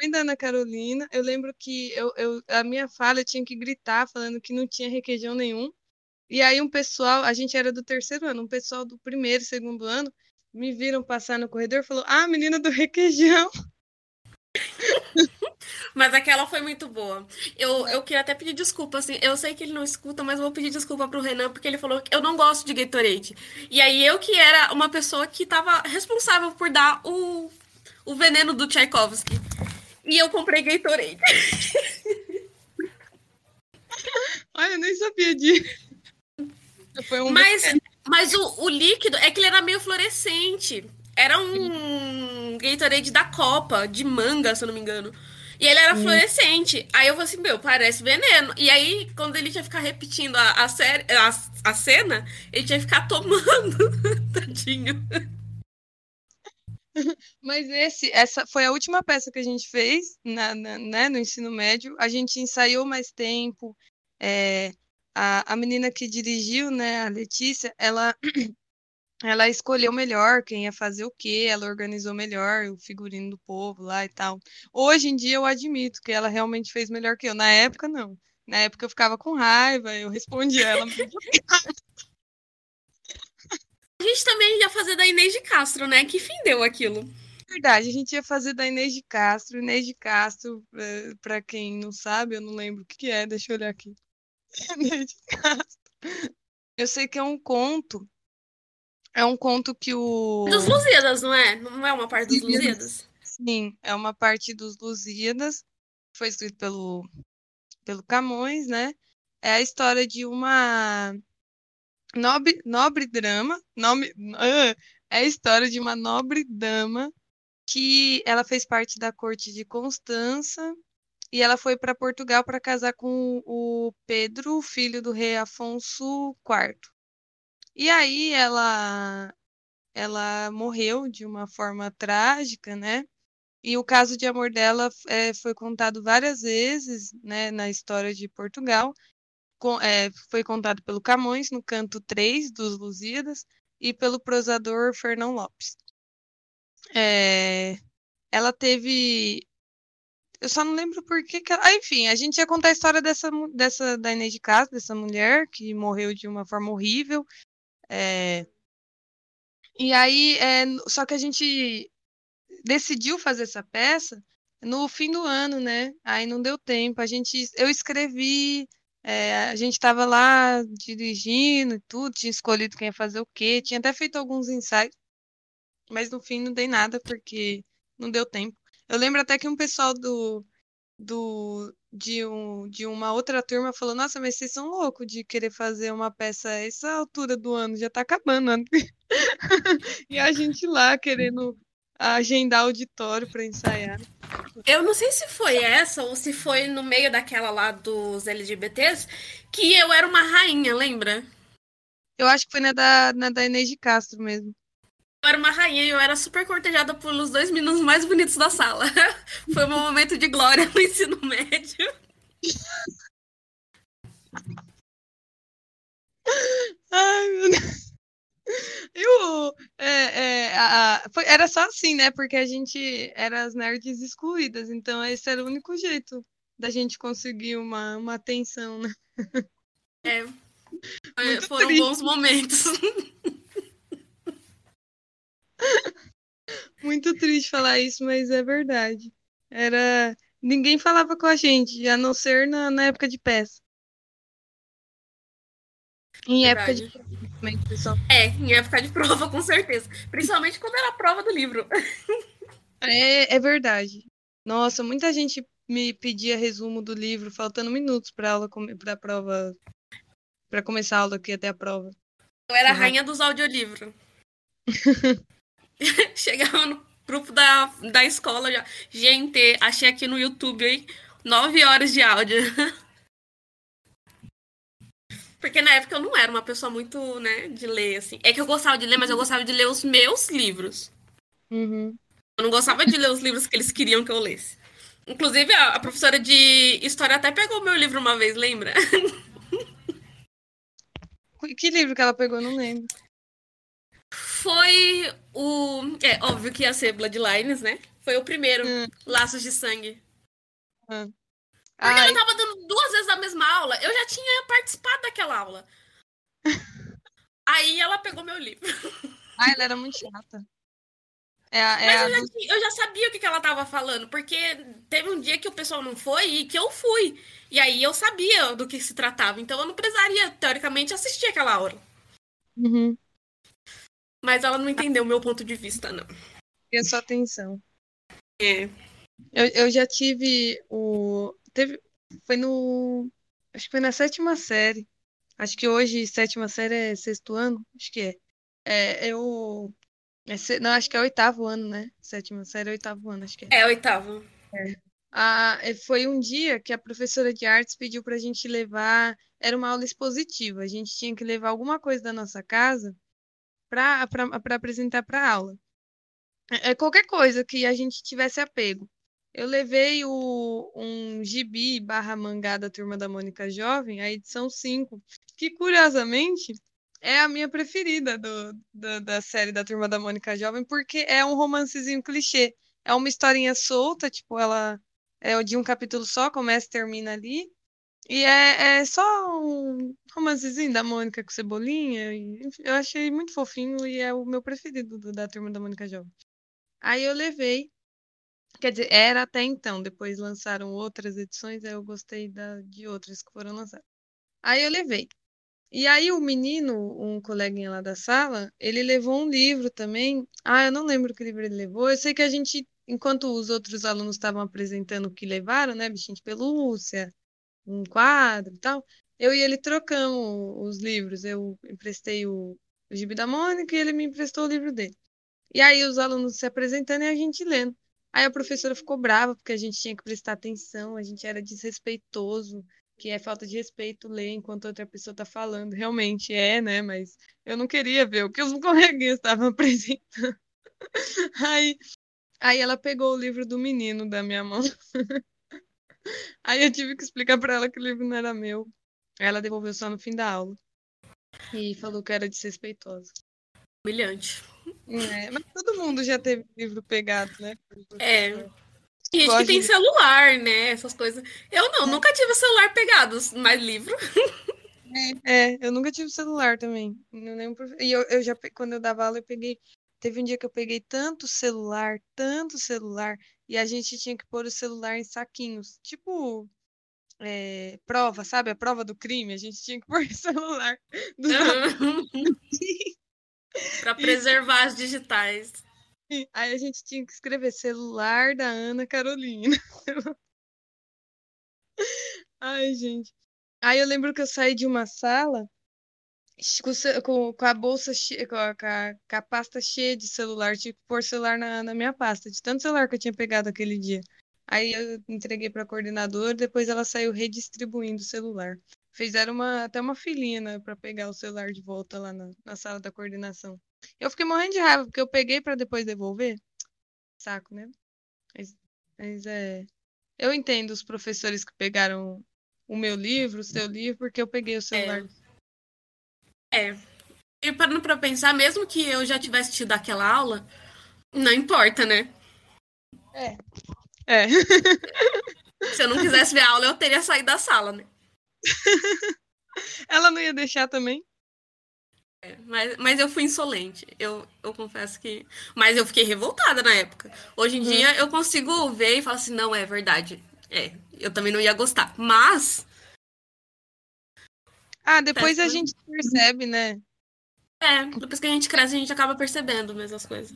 mãe da Ana Carolina, eu lembro que eu, eu, a minha fala eu tinha que gritar falando que não tinha requeijão nenhum. E aí um pessoal, a gente era do terceiro ano, um pessoal do primeiro, segundo ano, me viram passar no corredor e falou: Ah, menina do requeijão. Mas aquela foi muito boa. Eu, eu queria até pedir desculpa, assim. Eu sei que ele não escuta, mas eu vou pedir desculpa pro Renan, porque ele falou que eu não gosto de Gatorade. E aí eu que era uma pessoa que tava responsável por dar o, o veneno do Tchaikovsky. E eu comprei Gatorade. Olha, eu nem sabia disso. Foi um Mas, mas o, o líquido é que ele era meio fluorescente. Era um Gatorade da Copa, de manga, se eu não me engano. E ele era fluorescente. Aí eu falei assim, meu, parece veneno. E aí, quando ele tinha que ficar repetindo a, a, série, a, a cena, ele tinha que ficar tomando. Tadinho. Mas esse, essa foi a última peça que a gente fez na, na- né, no ensino médio. A gente ensaiou mais tempo. é, a, a menina que dirigiu, né, a Letícia, ela, ela escolheu melhor quem ia fazer o quê, ela organizou melhor o figurino do povo lá e tal. Hoje em dia eu admito que ela realmente fez melhor que eu. Na época, não. Na época eu ficava com raiva, eu respondia ela. A gente também ia fazer da Inês de Castro, né? Que fim deu aquilo? Verdade, a gente ia fazer da Inês de Castro. Inês de Castro, para quem não sabe, eu não lembro o que que é, deixa eu olhar aqui. Inês de Castro. Eu sei que é um conto. É um conto que o. Dos Lusíadas, não é? Não é uma parte dos Lusíadas? Sim, é uma parte dos Lusíadas. Foi escrito pelo, pelo Camões, né? É a história de uma nobre, nobre drama. Nome, ah, é a história de uma nobre dama que ela fez parte da corte de Constança e ela foi para Portugal para casar com o Pedro, filho do rei Afonso IV. E aí ela ela morreu de uma forma trágica, né? E o caso de amor dela é, foi contado várias vezes, né, na história de Portugal. Com- é, foi contado pelo Camões no canto 3 dos Lusíadas e pelo prosador Fernão Lopes. É, ela teve. Eu só não lembro por que que ela... Ah, enfim, a gente ia contar a história dessa, dessa da Inês de Castro, dessa mulher que morreu de uma forma horrível. É, E aí, é, só que a gente decidiu fazer essa peça no fim do ano, né? Aí não deu tempo. A gente, eu escrevi, é, a gente estava lá dirigindo e tudo, tinha escolhido quem ia fazer o quê, tinha até feito alguns ensaios, mas no fim não dei nada porque não deu tempo. Eu lembro até que um pessoal do, do de, um, de uma outra turma falou: Nossa, mas vocês são loucos de querer fazer uma peça a essa altura do ano, já tá acabando ano. E a gente lá querendo agendar auditório para ensaiar. Eu não sei se foi essa ou se foi no meio daquela lá dos LGBTs que eu era uma rainha, lembra? Eu acho que foi na da, na da Inês de Castro mesmo. Eu era uma rainha e eu era super cortejada pelos dois meninos mais bonitos da sala. Foi um momento de glória no ensino médio. Ai, meu Deus. E o, é, é, a- foi- era só assim, né? Porque a gente era as nerds excluídas, então esse era o único jeito da gente conseguir uma, uma atenção, né? É, foi- foram triste. bons momentos. Muito triste falar isso, mas é verdade. Era. Ninguém falava com a gente, a não ser na, na época de peça. Em época de Verdade. prova pessoal. É, em época de prova, com certeza. Principalmente quando era a prova do livro. É, é verdade. Nossa, muita gente me pedia resumo do livro, faltando minutos para aula para a prova para começar a aula aqui até a prova. Eu era a rainha dos audiolivros. Chegava no grupo da, da escola já. Gente, achei aqui no YouTube aí nove horas de áudio. Porque na época eu não era uma pessoa muito, né, de ler, assim. É que eu gostava de ler, mas eu gostava de ler os meus livros. Uhum. Eu não gostava de ler os livros que eles queriam que eu lesse. Inclusive, a, a professora de história até pegou meu livro uma vez, lembra? Que livro que ela pegou? Não lembro. Foi o. É óbvio que ia ser Bloodlines, né? Foi o primeiro, Hum. Laços de Sangue. Hum. Porque Ai, ela tava dando duas vezes a mesma aula. Eu já tinha participado daquela aula. Aí ela pegou meu livro. ai, ela era muito chata. É, é Mas eu já, tinha- eu já sabia o que, que ela tava falando, porque teve um dia que o pessoal não foi e que eu fui. E aí eu sabia do que se tratava. Então eu não precisaria, teoricamente, assistir aquela aula. Uhum. Mas ela não entendeu o meu ponto de vista, não. Queria sua atenção. É. Eu, eu já tive o. Teve. Foi no. Acho que foi na sétima série. Acho que hoje sétima série é sexto ano. Acho que é. É, eu. é não, acho que é oitavo ano, né? Sétima série é oitavo ano, acho que é. É, oitavo. Ah, é, foi um dia que a professora de artes pediu pra gente levar. Era uma aula expositiva. A gente tinha que levar alguma coisa da nossa casa para apresentar para aula. É, é qualquer coisa que a gente tivesse apego. Eu levei o, um gibi barra mangá da Turma da Mônica Jovem, a edição 5, que curiosamente é a minha preferida do, do- da série da Turma da Mônica Jovem, porque é um romancezinho clichê. É uma historinha solta, tipo, ela é de um capítulo só, começa e termina ali. E é, é só um romancezinho da Mônica com Cebolinha. E, enfim, eu achei muito fofinho e é o meu preferido do- da Turma da Mônica Jovem. Aí eu levei. Quer dizer, era até então. Depois lançaram outras edições, aí eu gostei da, de outras que foram lançadas. Aí eu levei. E aí o menino, um coleguinha lá da sala, ele levou um livro também. Ah, eu não lembro que livro ele levou. Eu sei que a gente, enquanto os outros alunos estavam apresentando o que levaram, né? Bichinho de pelúcia, um quadro e tal, eu e ele trocamos os livros. Eu emprestei o, o Gibi da Mônica e ele me emprestou o livro dele. E aí os alunos se apresentando e a gente lendo. Aí a professora ficou brava porque a gente tinha que prestar atenção, a gente era desrespeitoso, que é falta de respeito ler enquanto outra pessoa está falando. Realmente é, né? Mas eu não queria ver o que os coleguinhas estavam apresentando. Aí, aí ela pegou o livro do menino da minha mão. Aí eu tive que explicar para ela que o livro não era meu. Ela devolveu só no fim da aula. E falou que era desrespeitosa. Humilhante. É, mas todo mundo já teve livro pegado, né? É. Tem gente que tem celular, né? Essas coisas. Eu não, nunca tive celular pegado, mas livro. É, eu nunca tive celular também. Não lembro E eu, eu já, quando eu dava aula, eu peguei. Teve um dia que eu peguei tanto celular, tanto celular, e a gente tinha que pôr o celular em saquinhos. Tipo, é, prova, sabe? A prova do crime. A gente tinha que pôr o celular do pra preservar as digitais. Aí a gente tinha que escrever celular da Ana Carolina. Ai, gente. Aí eu lembro que eu saí de uma sala com, com- a bolsa cheia, com a, com a- pasta cheia de celular, tinha que pôr celular na, na minha pasta, de tanto celular que eu tinha pegado aquele dia. Aí eu entreguei para a coordenadora, depois ela saiu redistribuindo o celular. Fizeram uma, até uma filinha, né, para pegar o celular de volta lá na, na sala da coordenação. Eu fiquei morrendo de raiva, porque eu peguei para depois devolver. Saco, né? Mas, mas é. Eu entendo os professores que pegaram o meu livro, o seu livro, porque eu peguei o celular. É. E parando pra pensar, mesmo que eu já tivesse tido aquela aula, não importa, né? É. Se eu não quisesse ver a aula, eu teria saído da sala, né? Ela não ia deixar também? É, Mas, mas eu fui insolente. Eu, eu confesso que. Mas eu fiquei revoltada na época. Hoje em Uhum. dia eu consigo ver e falar assim: não, é verdade. É, eu também não ia gostar. Mas, Ah, depois a gente percebe, né? é, depois que a gente cresce, a gente acaba percebendo mesmo as coisas.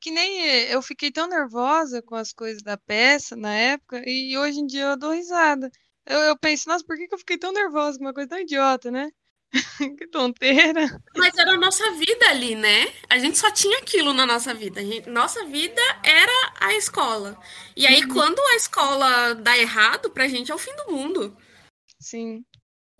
Que nem eu fiquei tão nervosa com as coisas da peça na época, e hoje em dia eu dou risada. Eu, eu penso, nossa, por que que eu fiquei tão nervosa com uma coisa tão idiota, né? que tonteira. Mas era a nossa vida ali, né? A gente só tinha aquilo na nossa vida. Gente, nossa vida era a escola. E aí, uhum. quando a escola dá errado, pra gente é o fim do mundo. Sim,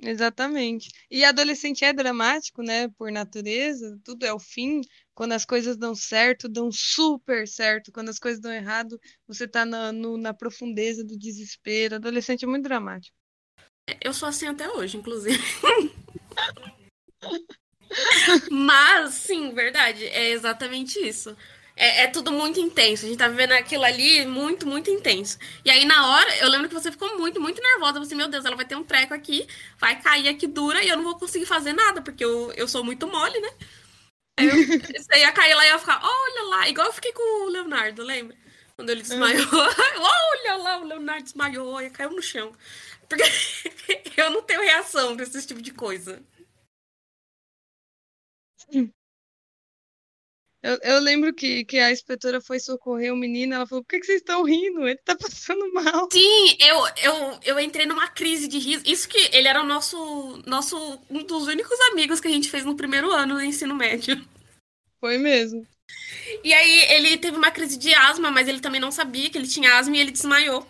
exatamente. E adolescente é dramático, né? Por natureza, tudo é o fim. Quando as coisas dão certo, dão super certo. Quando as coisas dão errado, você tá na, no, na profundeza do desespero. Adolescente é muito dramático. Eu sou assim até hoje, inclusive. Mas, sim, verdade. É exatamente isso. É, é, tudo muito intenso. A gente tá vivendo aquilo ali muito, muito intenso. E aí, na hora, eu lembro que você ficou muito, muito nervosa. Você, meu Deus, ela vai ter um treco aqui, vai cair aqui dura e eu não vou conseguir fazer nada, porque eu, eu sou muito mole, né? Aí eu, você ia cair lá e ia ficar, olha lá, igual eu fiquei com o Leonardo, lembra? Quando ele desmaiou. olha lá, o Leonardo desmaiou e caiu no chão. Porque eu não tenho reação pra esse tipo de coisa. Eu, eu lembro que, que a inspetora foi socorrer o menino, ela falou, por que, que vocês estão rindo? Ele tá passando mal. Sim, eu, eu, eu entrei numa crise de riso. Isso que ele era o nosso, nosso um dos únicos amigos que a gente fez no primeiro ano do ensino médio. Foi mesmo. E aí ele teve uma crise de asma, mas ele também não sabia que ele tinha asma e ele desmaiou.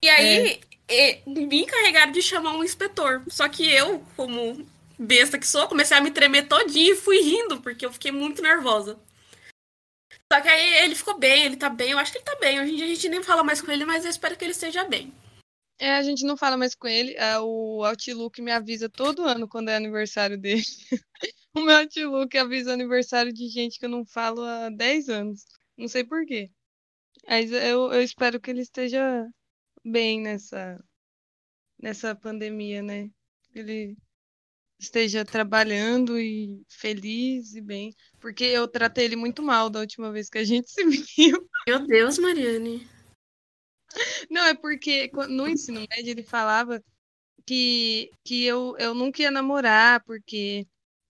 E aí é. me encarregaram de chamar um inspetor. Só que eu, como besta que sou, comecei a me tremer todinho e fui rindo, porque eu fiquei muito nervosa. Só que aí ele ficou bem, ele tá bem, eu acho que ele tá bem. Hoje em dia a gente nem fala mais com ele, mas eu espero que ele esteja bem. É, a gente não fala mais com ele. É, o Outlook me avisa todo ano quando é aniversário dele. o meu Outlook avisa aniversário de gente que eu não falo há 10 anos. Não sei porquê. Mas eu, eu espero que ele esteja bem nessa, nessa pandemia, né? Ele esteja trabalhando e feliz e bem, porque eu tratei ele muito mal da última vez que a gente se viu. Meu Deus, Mariane. Não, é porque no ensino médio ele falava que, que eu, eu nunca ia namorar, porque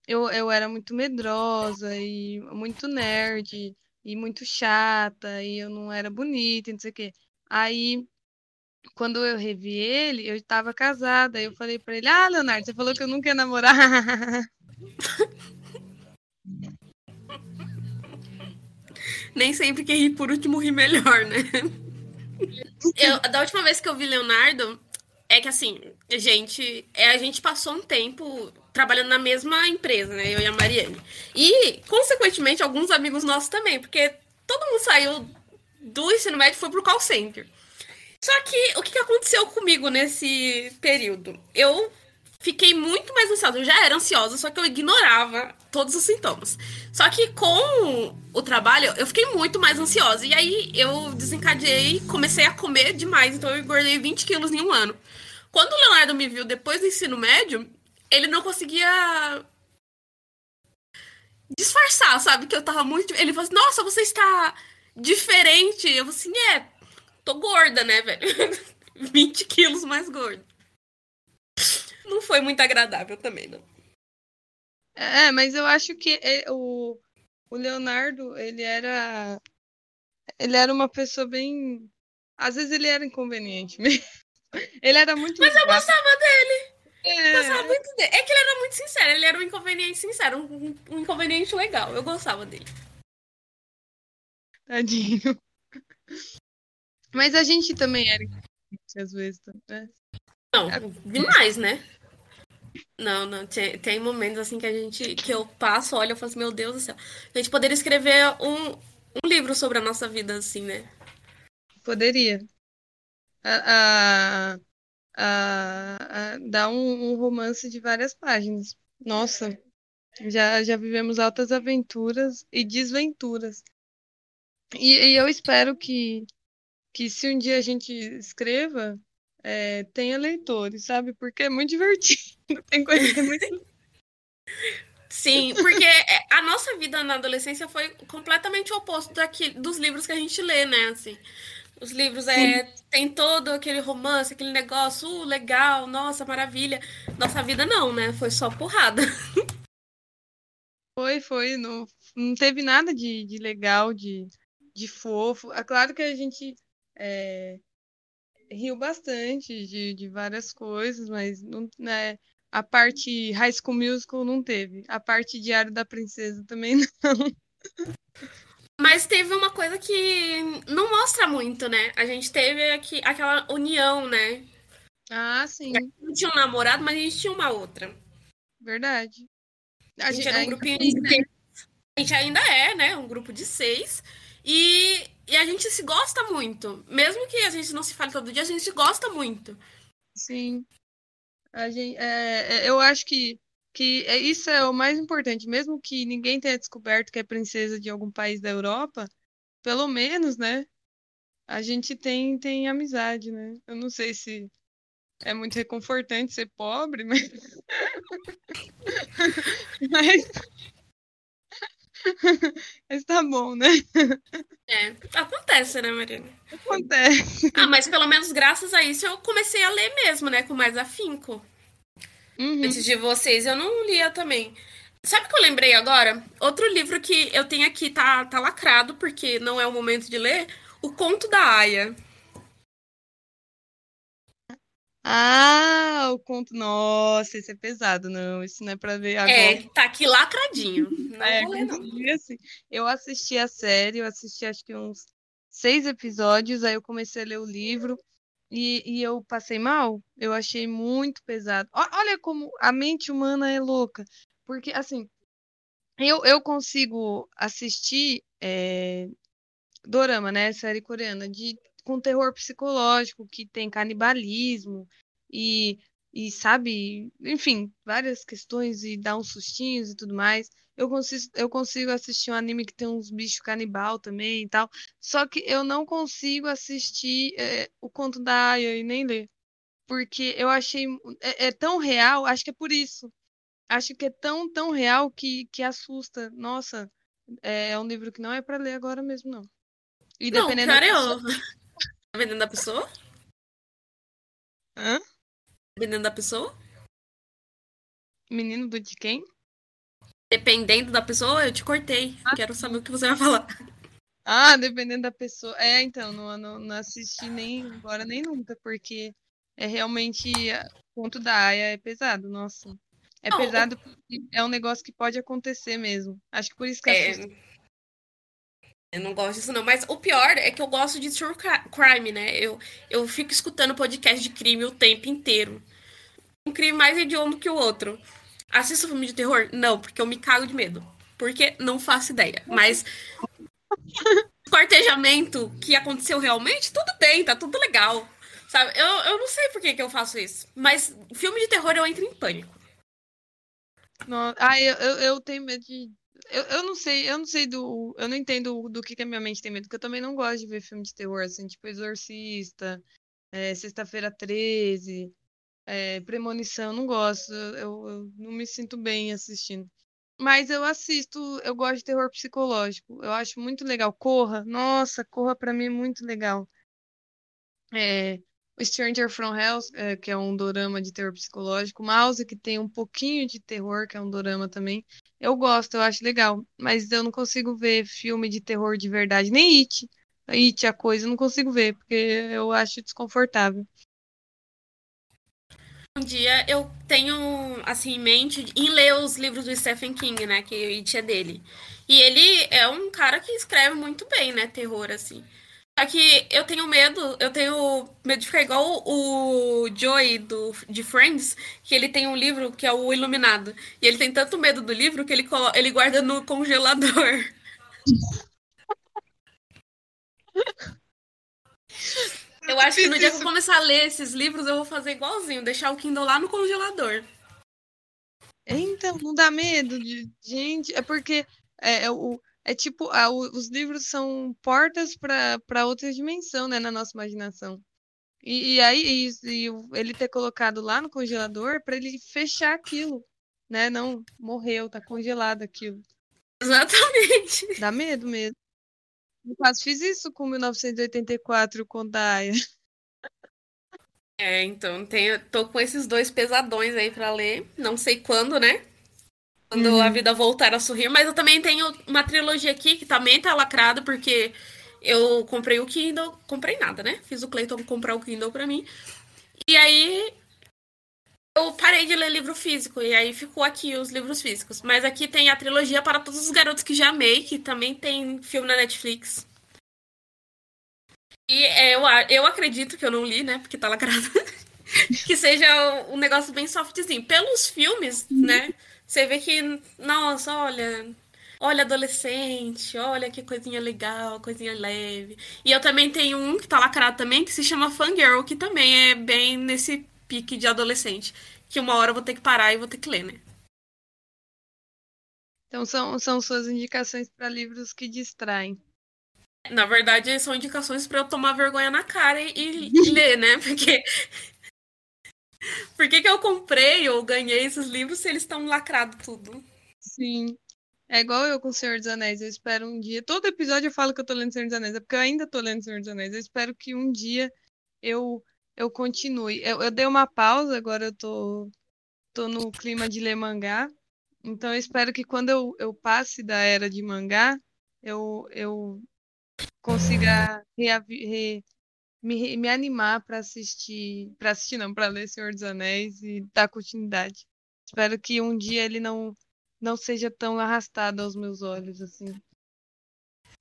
eu, eu era muito medrosa e muito nerd e muito chata e eu não era bonita e não sei o quê. Aí quando eu revi ele, eu estava casada. Eu falei para ele: Ah, Leonardo, você falou que eu nunca ia namorar. Nem sempre quem ri por último ri melhor, né? Eu, da última vez que eu vi Leonardo, é que assim, gente, é, a gente passou um tempo trabalhando na mesma empresa, né? Eu e a Mariane. E, consequentemente, alguns amigos nossos também, porque todo mundo saiu do ensino médio e foi pro call center. Só que o que aconteceu comigo nesse período? Eu fiquei muito mais ansiosa. Eu já era ansiosa, só que eu ignorava todos os sintomas. Só que com o trabalho, eu fiquei muito mais ansiosa. E aí eu desencadeei, comecei a comer demais. Então eu engordei 20 quilos em um ano. Quando o Leonardo me viu depois do ensino médio, ele não conseguia disfarçar, sabe? Que eu tava muito. Ele falou assim: Nossa, você está diferente. Eu falei assim: É, tô gorda, né, velho? 20 quilos mais gorda. Não foi muito agradável também, não. É, mas eu acho que é, o, o Leonardo, ele era. Ele era uma pessoa bem. Às vezes ele era inconveniente mesmo. Ele era muito. Mas eu gostava dele. É. Gostava muito dele. É que ele era muito sincero, ele era um inconveniente sincero, um, um inconveniente legal. Eu gostava dele. Tadinho. Mas a gente também era às vezes, né? Não, demais, né? Não, não, tem, tem momentos assim que a gente, que eu passo, olho e falo assim, meu Deus do céu. A gente poderia escrever um, um livro sobre a nossa vida, assim, né? Poderia. A, a, a, a dar um, um romance de várias páginas. Nossa, já, já vivemos altas aventuras e desventuras. E, e eu espero que, que se um dia a gente escreva, é, tenha leitores, sabe? Porque é muito divertido. Tem coisa que é muito. Sim, porque é, a nossa vida na adolescência foi completamente o oposto daqui, dos livros que a gente lê, né? Assim, os livros é, tem todo aquele romance, aquele negócio, uh, legal, nossa, maravilha. Nossa vida não, né? Foi só porrada. Foi, foi. Não, não teve nada de, de legal, de, de fofo. É claro que a gente é, riu bastante de, de várias coisas, mas não, né, A parte High School Musical não teve. A parte Diário da Princesa também não. Mas teve uma coisa que não mostra muito, né? A gente teve aqui, aquela união, né? Ah, sim. A gente não tinha um namorado, mas a gente tinha uma outra. Verdade. A, a gente era um grupinho de seis. A gente ainda é, né? Um grupo de seis. E, e a gente se gosta muito. Mesmo que a gente não se fale todo dia, a gente gosta muito. Sim. A gente, é, é, eu acho que, que é, isso é o mais importante. Mesmo que ninguém tenha descoberto que é princesa de algum país da Europa, pelo menos, né? A gente tem, tem amizade, né? Eu não sei se é muito reconfortante ser pobre, mas. mas... mas tá bom, né? É, acontece, né, Marina? Acontece. Ah, mas pelo menos graças a isso eu comecei a ler mesmo, né? Com mais afinco. Uhum. Antes de vocês, eu não lia também. Sabe o que eu lembrei agora? Outro livro que eu tenho aqui tá, tá lacrado, porque não é o momento de ler. O Conto da Aya. Ah, o conto. Nossa, esse é pesado, não. Isso não é pra ver agora. É, tá aqui lacradinho. Não é, vou ler, não. Assim, eu assisti a série, eu assisti acho que uns seis episódios, aí eu comecei a ler o livro e, e eu passei mal. Eu achei muito pesado. Olha como a mente humana é louca. Porque, assim, eu, eu consigo assistir é, dorama, né? Série coreana, de com terror psicológico, que tem canibalismo e, e sabe, enfim, várias questões e dá uns sustinhos e tudo mais. Eu consigo, eu consigo assistir um anime que tem uns bichos canibal também e tal. Só que eu não consigo assistir é, o conto da Aya e nem ler. Porque eu achei. É, é, tão real, acho que é por isso. Acho que é tão, tão real que, que assusta. Nossa, é, é um livro que não é para ler agora mesmo, não. E dependendo não, cara, da pessoa... Dependendo da pessoa? Hã? Dependendo da pessoa? Menino do de quem? Dependendo da pessoa, eu te cortei. Ah. Quero saber o que você vai falar. Ah, dependendo da pessoa. É, então, não, não, não assisti nem agora nem nunca, porque é realmente o ponto da Aya é pesado, nossa. É não, pesado porque é um negócio que pode acontecer mesmo. Acho que por isso que é. Eu não gosto disso, não. Mas o pior é que eu gosto de true crime, né? Eu, eu fico escutando podcast de crime o tempo inteiro. Um crime mais hediondo que o outro. Assisto filme de terror? Não, porque eu me cago de medo. Porque não faço ideia. Mas. cortejamento que aconteceu realmente, tudo bem, tá tudo legal. Sabe? Eu, eu não sei por que, que eu faço isso. Mas filme de terror eu entro em pânico. Não, ah, eu, eu, eu tenho medo de eu, eu não sei, eu não sei do. Eu não entendo do que, que a minha mente tem medo, porque eu também não gosto de ver filme de terror, assim, tipo Exorcista, é, Sexta-feira 13, é, Premonição, não gosto. Eu, eu não me sinto bem assistindo. Mas eu assisto, eu gosto de terror psicológico. Eu acho muito legal. Corra, nossa, Corra pra mim é muito legal. É, Stranger from Hell, é, que é um dorama de terror psicológico. Mouse, que tem um pouquinho de terror, que é um dorama também. Eu gosto, eu acho legal. Mas eu não consigo ver filme de terror de verdade. Nem It. It, a coisa, eu não consigo ver, porque eu acho desconfortável. Um dia eu tenho, assim, em mente em ler os livros do Stephen King, né? Que o It é dele. E ele é um cara que escreve muito bem, né? Terror, assim. Só que eu tenho medo, eu tenho medo de ficar igual o Joey do, de Friends, que ele tem um livro que é o Iluminado. E ele tem tanto medo do livro que ele, ele guarda no congelador. Eu acho que no dia que eu começar a ler esses livros, eu vou fazer igualzinho, deixar o Kindle lá no congelador. Então, não dá medo de. Gente, é porque é, é o, é tipo, a, os livros são portas para outra dimensão, né, na nossa imaginação. E, e aí, e, e ele ter colocado lá no congelador para ele fechar aquilo, né? Não morreu, tá congelado aquilo. Exatamente. Dá medo mesmo. Eu quase fiz isso com 1984 com Daya. É, então, tenho, tô com esses dois pesadões aí para ler. Não sei quando, né? Quando uhum. a vida voltar a sorrir. Mas eu também tenho uma trilogia aqui que também tá lacrada, porque eu comprei o Kindle. Comprei nada, né? Fiz o Clayton comprar o Kindle pra mim. E aí. eu parei de ler livro físico, e aí ficou aqui os livros físicos. Mas aqui tem a trilogia para todos os garotos que já amei, que também tem filme na Netflix. E é, eu, eu acredito que eu não li, né? Porque tá lacrado. que seja um negócio bem softzinho. Pelos filmes, né? Você vê que, nossa, olha, olha adolescente, olha que coisinha legal, coisinha leve. E eu também tenho um que tá lacrado também, que se chama Fangirl, que também é bem nesse pique de adolescente. Que uma hora eu vou ter que parar e vou ter que ler, né? Então são, são suas indicações para livros que distraem. Na verdade, são indicações para eu tomar vergonha na cara e, e ler, né? Porque por que, que eu comprei ou ganhei esses livros se eles estão lacrados tudo? Sim. É igual eu com o Senhor dos Anéis. Eu espero um dia. Todo episódio eu falo que eu tô lendo Senhor dos Anéis. É porque eu ainda tô lendo Senhor dos Anéis. Eu espero que um dia eu, eu continue. Eu, eu dei uma pausa, agora eu tô, tô no clima de ler mangá. Então eu espero que quando eu, eu passe da era de mangá, eu, eu consiga re, me, me animar para assistir, para assistir não, para ler Senhor dos Anéis e dar continuidade. Espero que um dia ele não não seja tão arrastado aos meus olhos assim.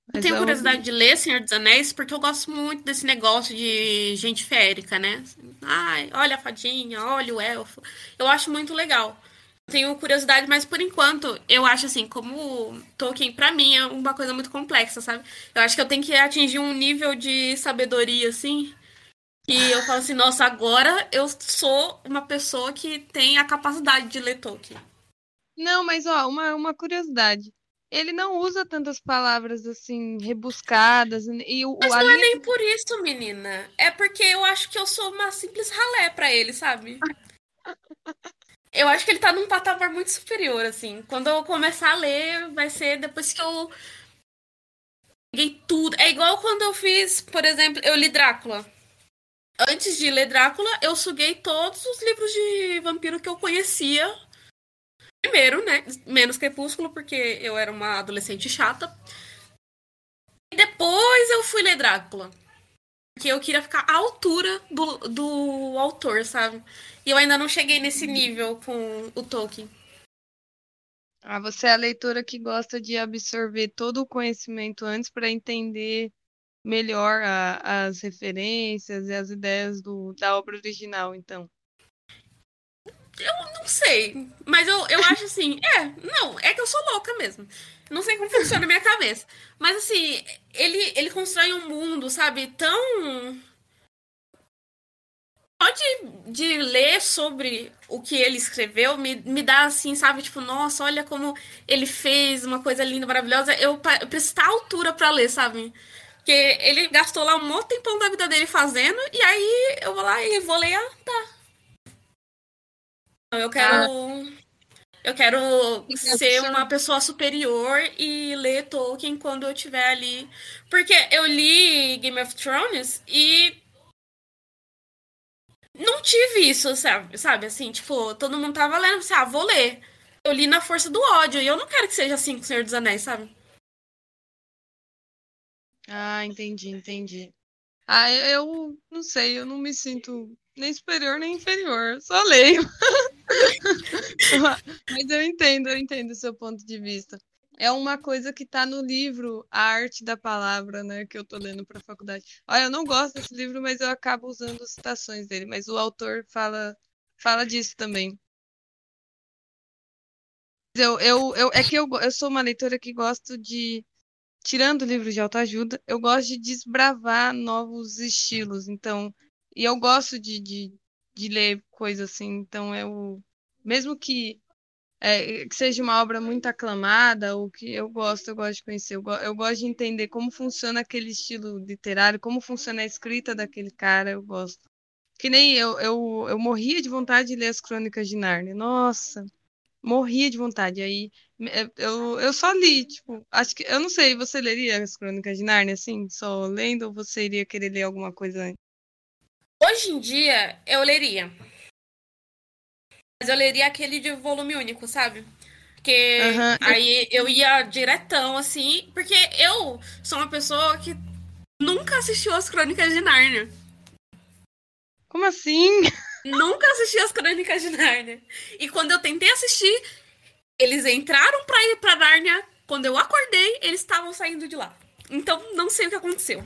Mas eu tenho é curiosidade de ler Senhor dos Anéis porque eu gosto muito desse negócio de gente férica, né? Ai, olha a fadinha, olha o elfo. Eu acho muito legal. Tenho curiosidade, mas por enquanto eu acho assim, como Tolkien para mim é uma coisa muito complexa, sabe? Eu acho que eu tenho que atingir um nível de sabedoria assim, que eu falo assim, nossa, agora eu sou uma pessoa que tem a capacidade de ler Tolkien. Não, mas ó, uma, uma curiosidade. Ele não usa tantas palavras assim, rebuscadas. E o, mas não é nem por isso, menina. É porque eu acho que eu sou uma simples ralé para ele, sabe? eu acho que ele tá num patamar muito superior, assim. Quando eu começar a ler, vai ser depois que eu peguei tudo. É igual quando eu fiz, por exemplo, eu li Drácula. Antes de ler Drácula, eu suguei todos os livros de vampiro que eu conhecia. Primeiro, né? Menos Crepúsculo, porque eu era uma adolescente chata. E depois eu fui ler Drácula. Porque eu queria ficar à altura do, do autor, sabe? E eu ainda não cheguei nesse nível com o Tolkien. Ah, você é a leitora que gosta de absorver todo o conhecimento antes para entender melhor a, as referências e as ideias do, da obra original, então. Eu não sei, mas eu, eu acho assim, é, não, é que eu sou louca mesmo. Não sei como funciona a minha cabeça. Mas assim, ele, ele constrói um mundo, sabe, tão. Só de, de ler sobre o que ele escreveu me, me dá assim, sabe, tipo, nossa, olha como ele fez uma coisa linda, maravilhosa. Eu, eu preciso estar à altura para ler, sabe? Porque ele gastou lá um monte de tempão da vida dele fazendo, e aí eu vou lá e vou ler, ah, tá. Eu quero. Ah. Eu quero ser uma pessoa superior e ler Tolkien quando eu estiver ali. Porque eu li Game of Thrones e. Não tive isso, sabe? Sabe, assim, tipo, todo mundo tava lendo, assim, ah, vou ler. Eu li na força do ódio e eu não quero que seja assim com o Senhor dos Anéis, sabe? Ah, entendi, entendi. Ah, eu não sei, eu não me sinto nem superior nem inferior, só leio. Mas eu entendo, eu entendo o seu ponto de vista. É uma coisa que está no livro A Arte da Palavra, né, que eu estou lendo para a faculdade. Olha, eu não gosto desse livro, mas eu acabo usando citações dele, mas o autor fala fala disso também. Eu, eu, eu, é que eu, eu sou uma leitora que gosto de, tirando livros de autoajuda, eu gosto de desbravar novos estilos. Então, e eu gosto de, de, de ler coisas assim, então eu. Mesmo que, é, que seja uma obra muito aclamada, ou que eu gosto, eu gosto de conhecer, eu, go, eu gosto de entender como funciona aquele estilo literário, como funciona a escrita daquele cara, eu gosto. Que nem eu, eu, eu morria de vontade de ler as crônicas de Nárnia. Nossa, morria de vontade. Aí eu, eu só li, tipo, acho que eu não sei, você leria as crônicas de Nárnia assim, só lendo, ou você iria querer ler alguma coisa? Hoje em dia, eu leria. Mas eu leria aquele de volume único, sabe? Porque uhum. aí eu ia diretão, assim. Porque eu sou uma pessoa que nunca assistiu as Crônicas de Nárnia. Como assim? Nunca assisti as Crônicas de Nárnia. E quando eu tentei assistir, eles entraram pra ir pra Nárnia. Quando eu acordei, eles estavam saindo de lá. Então, não sei o que aconteceu.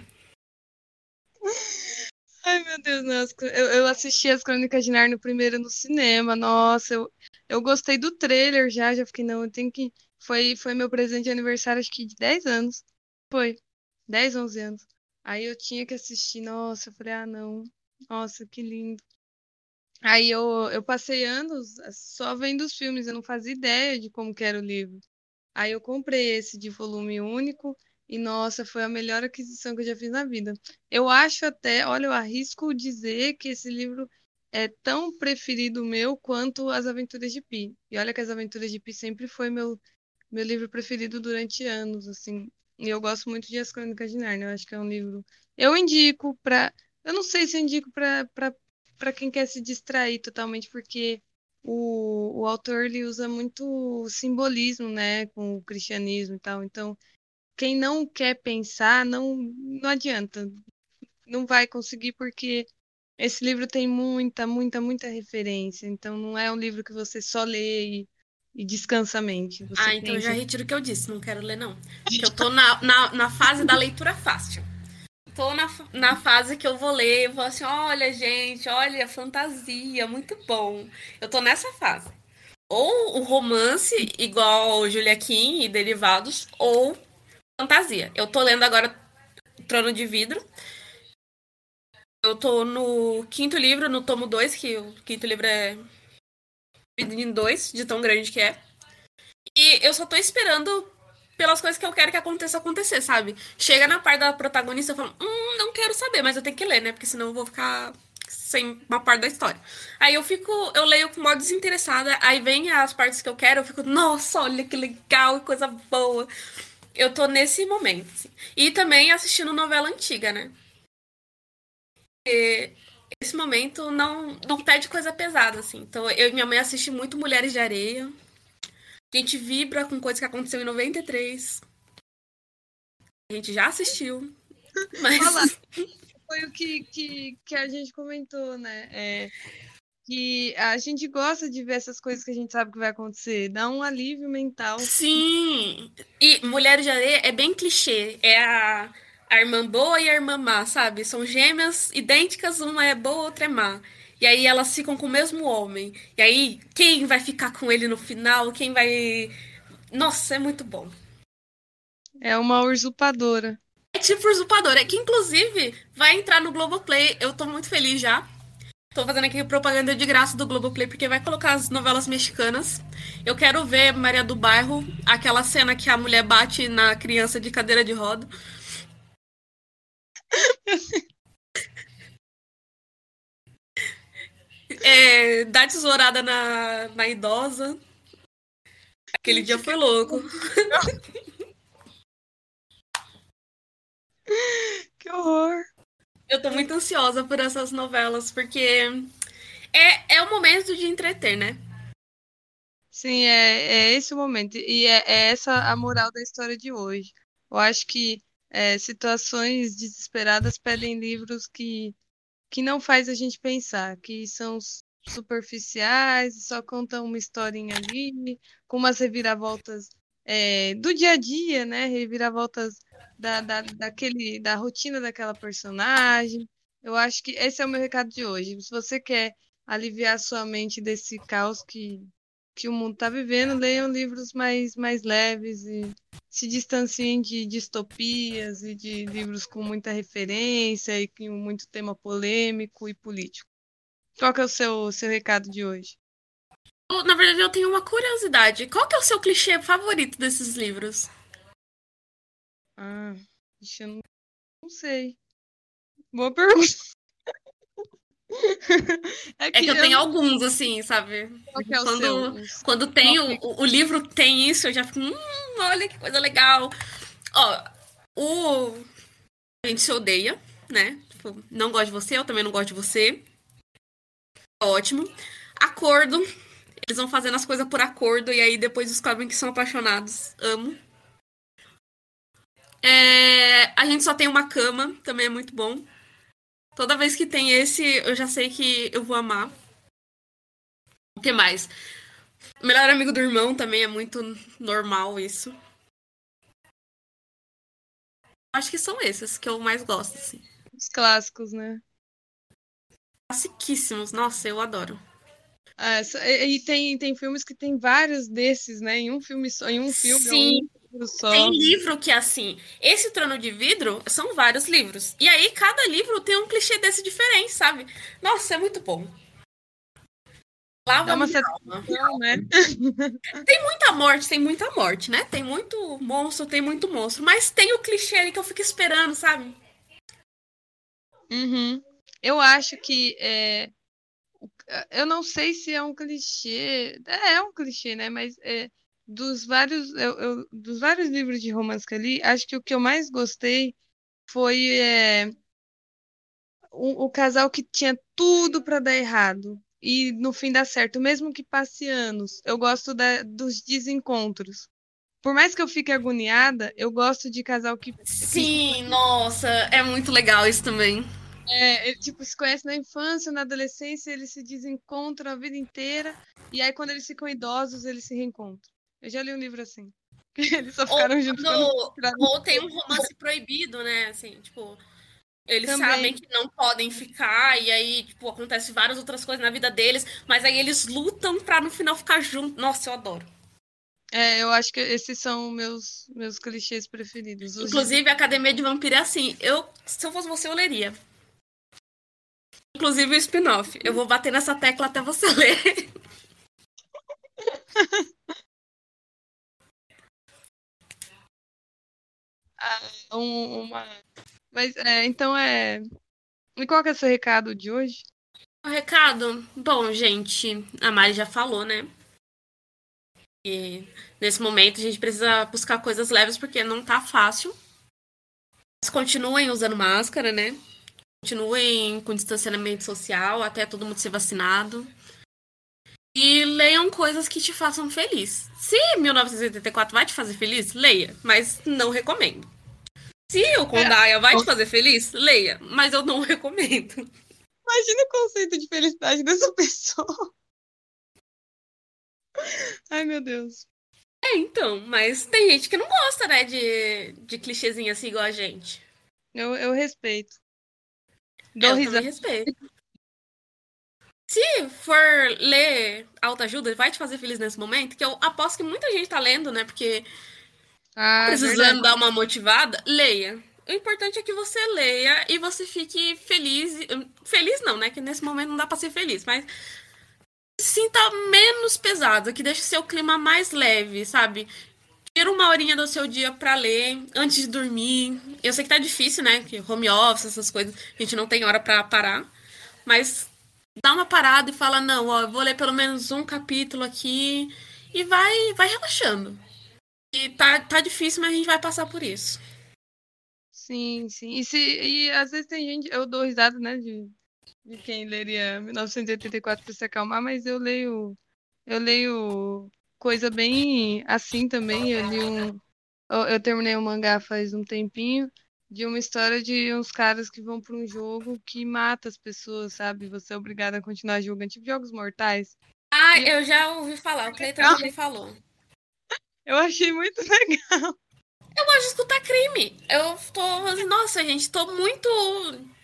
Ai, meu Deus, nossa. Eu, eu assisti as Crônicas de Nárnia primeiro no cinema. Nossa, eu, eu gostei do trailer já. Já fiquei, não, eu tenho que. Foi, foi meu presente de aniversário, acho que de 10 anos. Foi. 10, 11 anos. Aí eu tinha que assistir. Nossa, eu falei, ah, não. Nossa, que lindo. Aí eu, eu passei anos só vendo os filmes, eu não fazia ideia de como que era o livro. Aí eu comprei esse de volume único e, nossa, foi a melhor aquisição que eu já fiz na vida. Eu acho até, olha, eu arrisco dizer que esse livro é tão preferido meu quanto As Aventuras de Pi. E olha que As Aventuras de Pi sempre foi meu, meu livro preferido durante anos, assim. E eu gosto muito de As Crônicas de Narnia. Eu acho que é um livro. Eu indico para. Eu não sei se eu indico para quem quer se distrair totalmente, porque o, o autor ele usa muito simbolismo, né, com o cristianismo e tal. Então, quem não quer pensar, não, não adianta. Não vai conseguir, porque esse livro tem muita, muita, muita referência. Então, não é um livro que você só lê e e descansa a mente. Você ah, então eu já retiro o que eu disse, não quero ler, não. Porque eu tô na, na, na fase da leitura fácil. Tô na, na fase que eu vou ler e vou assim, olha, gente, olha, fantasia, muito bom. Eu tô nessa fase. Ou o romance, igual Julia Kim e derivados, ou fantasia. Eu tô lendo agora Trono de Vidro. Eu tô no quinto livro, no tomo 2, que o quinto livro é em dois, de tão grande que é. E eu só tô esperando pelas coisas que eu quero que aconteça acontecer, sabe? Chega na parte da protagonista e falo, hum, não quero saber, mas eu tenho que ler, né? Porque senão eu vou ficar sem uma parte da história. Aí eu fico, eu leio com modo desinteressada, aí vem as partes que eu quero, eu fico, nossa, olha que legal, que coisa boa. Eu tô nesse momento. Assim. E também assistindo novela antiga, né? E esse momento não, não pede coisa pesada, assim. Então, eu e minha mãe assistem muito Mulheres de Areia. A gente vibra com coisa que aconteceu em 93. A gente já assistiu. Mas. Olá. Foi o que, que, que a gente comentou, né? É, que a gente gosta de ver essas coisas que a gente sabe que vai acontecer. Dá um alívio mental. Sim! E Mulheres de Areia é bem clichê. É a a irmã boa e a irmã má, sabe? São gêmeas idênticas, uma é boa, outra é má. E aí elas ficam com o mesmo homem. E aí, quem vai ficar com ele no final? Quem vai. Nossa, é muito bom. É uma usurpadora. É tipo usurpadora, é que inclusive vai entrar no Globoplay. Eu tô muito feliz já. Tô fazendo aqui propaganda de graça do Globoplay, porque vai colocar as novelas mexicanas. Eu quero ver Maria do Bairro, aquela cena que a mulher bate na criança de cadeira de roda. É, dar tesourada na, na idosa. Aquele dia foi louco. Que horror. Eu tô muito ansiosa por essas novelas, porque é, é o momento de entreter, né? Sim, é, é esse o momento. E é, é essa a moral da história de hoje. Eu acho que é, situações desesperadas pedem livros que, que não faz a gente pensar, que são superficiais, só contam uma historinha ali, com umas reviravoltas é, do dia a dia, né? Reviravoltas da, da, daquele, da rotina daquela personagem. Eu acho que esse é o meu recado de hoje. Se você quer aliviar sua mente desse caos que, que o mundo está vivendo, leiam livros mais, mais leves e se distanciem de distopias e de livros com muita referência e com muito tema polêmico e político. Qual que é o seu, seu recado de hoje? Na verdade, eu tenho uma curiosidade. Qual que é o seu clichê favorito desses livros? Ah, eu não, não sei. Boa pergunta. é, que é que, eu, eu tenho alguns, assim, sabe? É quando, quando tem o, o, livro tem isso, eu já fico, hum, olha que coisa legal. Ó, o. A gente se odeia, né? Tipo, não gosto de você, eu também não gosto de você. Ótimo. Acordo. Eles vão fazendo as coisas por acordo e aí depois descobrem que são apaixonados. Amo. É, a gente só tem uma cama, também é muito bom. Toda vez que tem esse, eu já sei que eu vou amar. O que mais? Melhor amigo do irmão também é muito normal isso. Acho que são esses que eu mais gosto, assim. Os clássicos, né? Classiquíssimos. Nossa, eu adoro. Ah, e tem, tem filmes que tem vários desses, né? Em um filme só, em um filme. Sim. Um só. Tem livro que, assim, esse Trono de Vidro são vários livros. E aí, cada livro tem um clichê desse diferente, sabe? Nossa, é muito bom. Lava uma satisfação, né? tem muita morte, tem muita morte, né? Tem muito monstro, tem muito monstro. Mas tem o clichê ali que eu fico esperando, sabe? Uhum. Eu acho que. É... Eu não sei se é um clichê. É, é um clichê, né? Mas é... dos, vários, eu, eu... dos vários livros de romance que eu li, acho que o que eu mais gostei foi é... o, o casal que tinha tudo para dar errado e no fim dá certo, mesmo que passe anos. Eu gosto da, dos desencontros. Por mais que eu fique agoniada, eu gosto de casal que. Sim, que... nossa, é muito legal isso também. É, tipo, se conhece na infância, na adolescência, eles se desencontram a vida inteira, e aí quando eles ficam idosos, eles se reencontram. Eu já li um livro assim. Eles só ficaram ou, juntos. No, ou tem um romance proibido, né? Assim, tipo, eles Também. sabem que não podem ficar, e aí, tipo, acontece várias outras coisas na vida deles, mas aí eles lutam pra no final ficar juntos. Nossa, eu adoro. É, eu acho que esses são meus meus clichês preferidos. Inclusive, a Academia de Vampiro é assim. Eu, se eu fosse você, eu leria. Inclusive o spin-off. Eu vou bater nessa tecla até você ler. ah, um, uma mas, é, então é. E qual que é o seu recado de hoje? O recado? Bom, gente, a Mari já falou, né? E nesse momento a gente precisa buscar coisas leves porque não tá fácil. Mas continuem usando máscara, né? Continuem com distanciamento social até todo mundo ser vacinado. E leiam coisas que te façam feliz. Se 1984 vai te fazer feliz, leia, mas não recomendo. Se o Kondaia é. vai te fazer feliz, leia, mas eu não recomendo. Imagina o conceito de felicidade dessa pessoa. Ai, meu Deus. É, então, mas tem gente que não gosta, né, de, de clichêzinho assim igual a gente. Eu, eu respeito. Dou risada. respeito. Se for ler autoajuda, vai te fazer feliz nesse momento, que eu aposto que muita gente tá lendo, né, porque ah, precisando verdade. dar uma motivada, leia. O importante é que você leia e você fique feliz. Feliz não, né? Que nesse momento não dá pra ser feliz, mas sinta menos pesado, que deixe seu clima mais leve, sabe? Tira uma horinha do seu dia para ler antes de dormir. Eu sei que tá difícil, né? Que home office, essas coisas, a gente não tem hora para parar. Mas dá uma parada e fala: não, ó, vou ler pelo menos um capítulo aqui e vai, vai relaxando. E tá, tá difícil, mas a gente vai passar por isso. Sim, sim. E, se, e às vezes tem gente, eu dou risada, né, de, de quem leria 1984 para se acalmar, mas eu leio, eu leio coisa bem assim também. Eu li um, eu, terminei o um mangá faz um tempinho de uma história de uns caras que vão para um jogo que mata as pessoas, sabe? Você é obrigado a continuar jogando, tipo jogos mortais. Ah, e... eu já ouvi falar, o Cleiton me falou. Eu achei muito legal. Eu gosto de escutar crime. Eu tô assim, nossa, gente, tô muito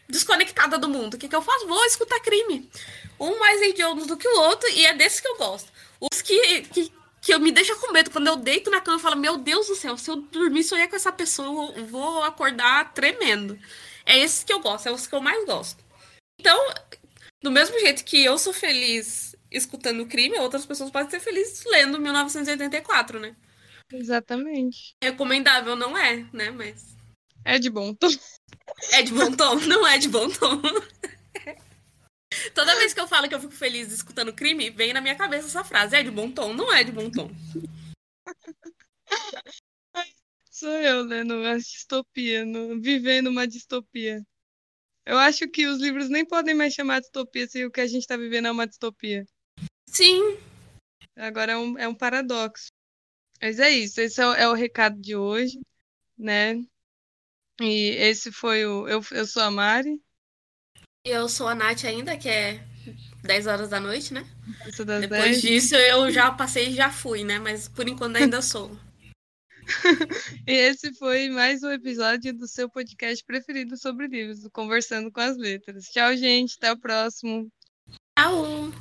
desconectada do mundo. O que, que eu faço? Vou escutar crime. Um mais idiota do que o outro, e é desse que eu gosto. Os que, que, que eu me deixa com medo. Quando eu deito na cama e falo, meu Deus do céu, se eu dormir sonhar com essa pessoa, eu vou acordar tremendo. É esse que eu gosto, é os que eu mais gosto. Então, do mesmo jeito que eu sou feliz escutando crime, outras pessoas podem ser felizes lendo 1984, né? Exatamente. Recomendável não é, né? Mas. É de bom tom. É de bom tom? Não é de bom tom. Toda vez que eu falo que eu fico feliz escutando crime, vem na minha cabeça essa frase. É de bom tom? Não é de bom tom. Sou eu lendo uma distopia, no... vivendo uma distopia. Eu acho que os livros nem podem mais chamar de distopia se o que a gente está vivendo é uma distopia. Sim. Agora é um, é um paradoxo. Mas é isso, esse é o, é o recado de hoje, né? E esse foi o. Eu, eu sou a Mari. Eu sou a Nath ainda, que é 10 horas da noite, né? Depois 10. disso eu já passei e já fui, né? Mas por enquanto ainda sou. E esse foi mais um episódio do seu podcast preferido sobre livros, do Conversando com as Letras. Tchau, gente. Até o próximo. Tchau!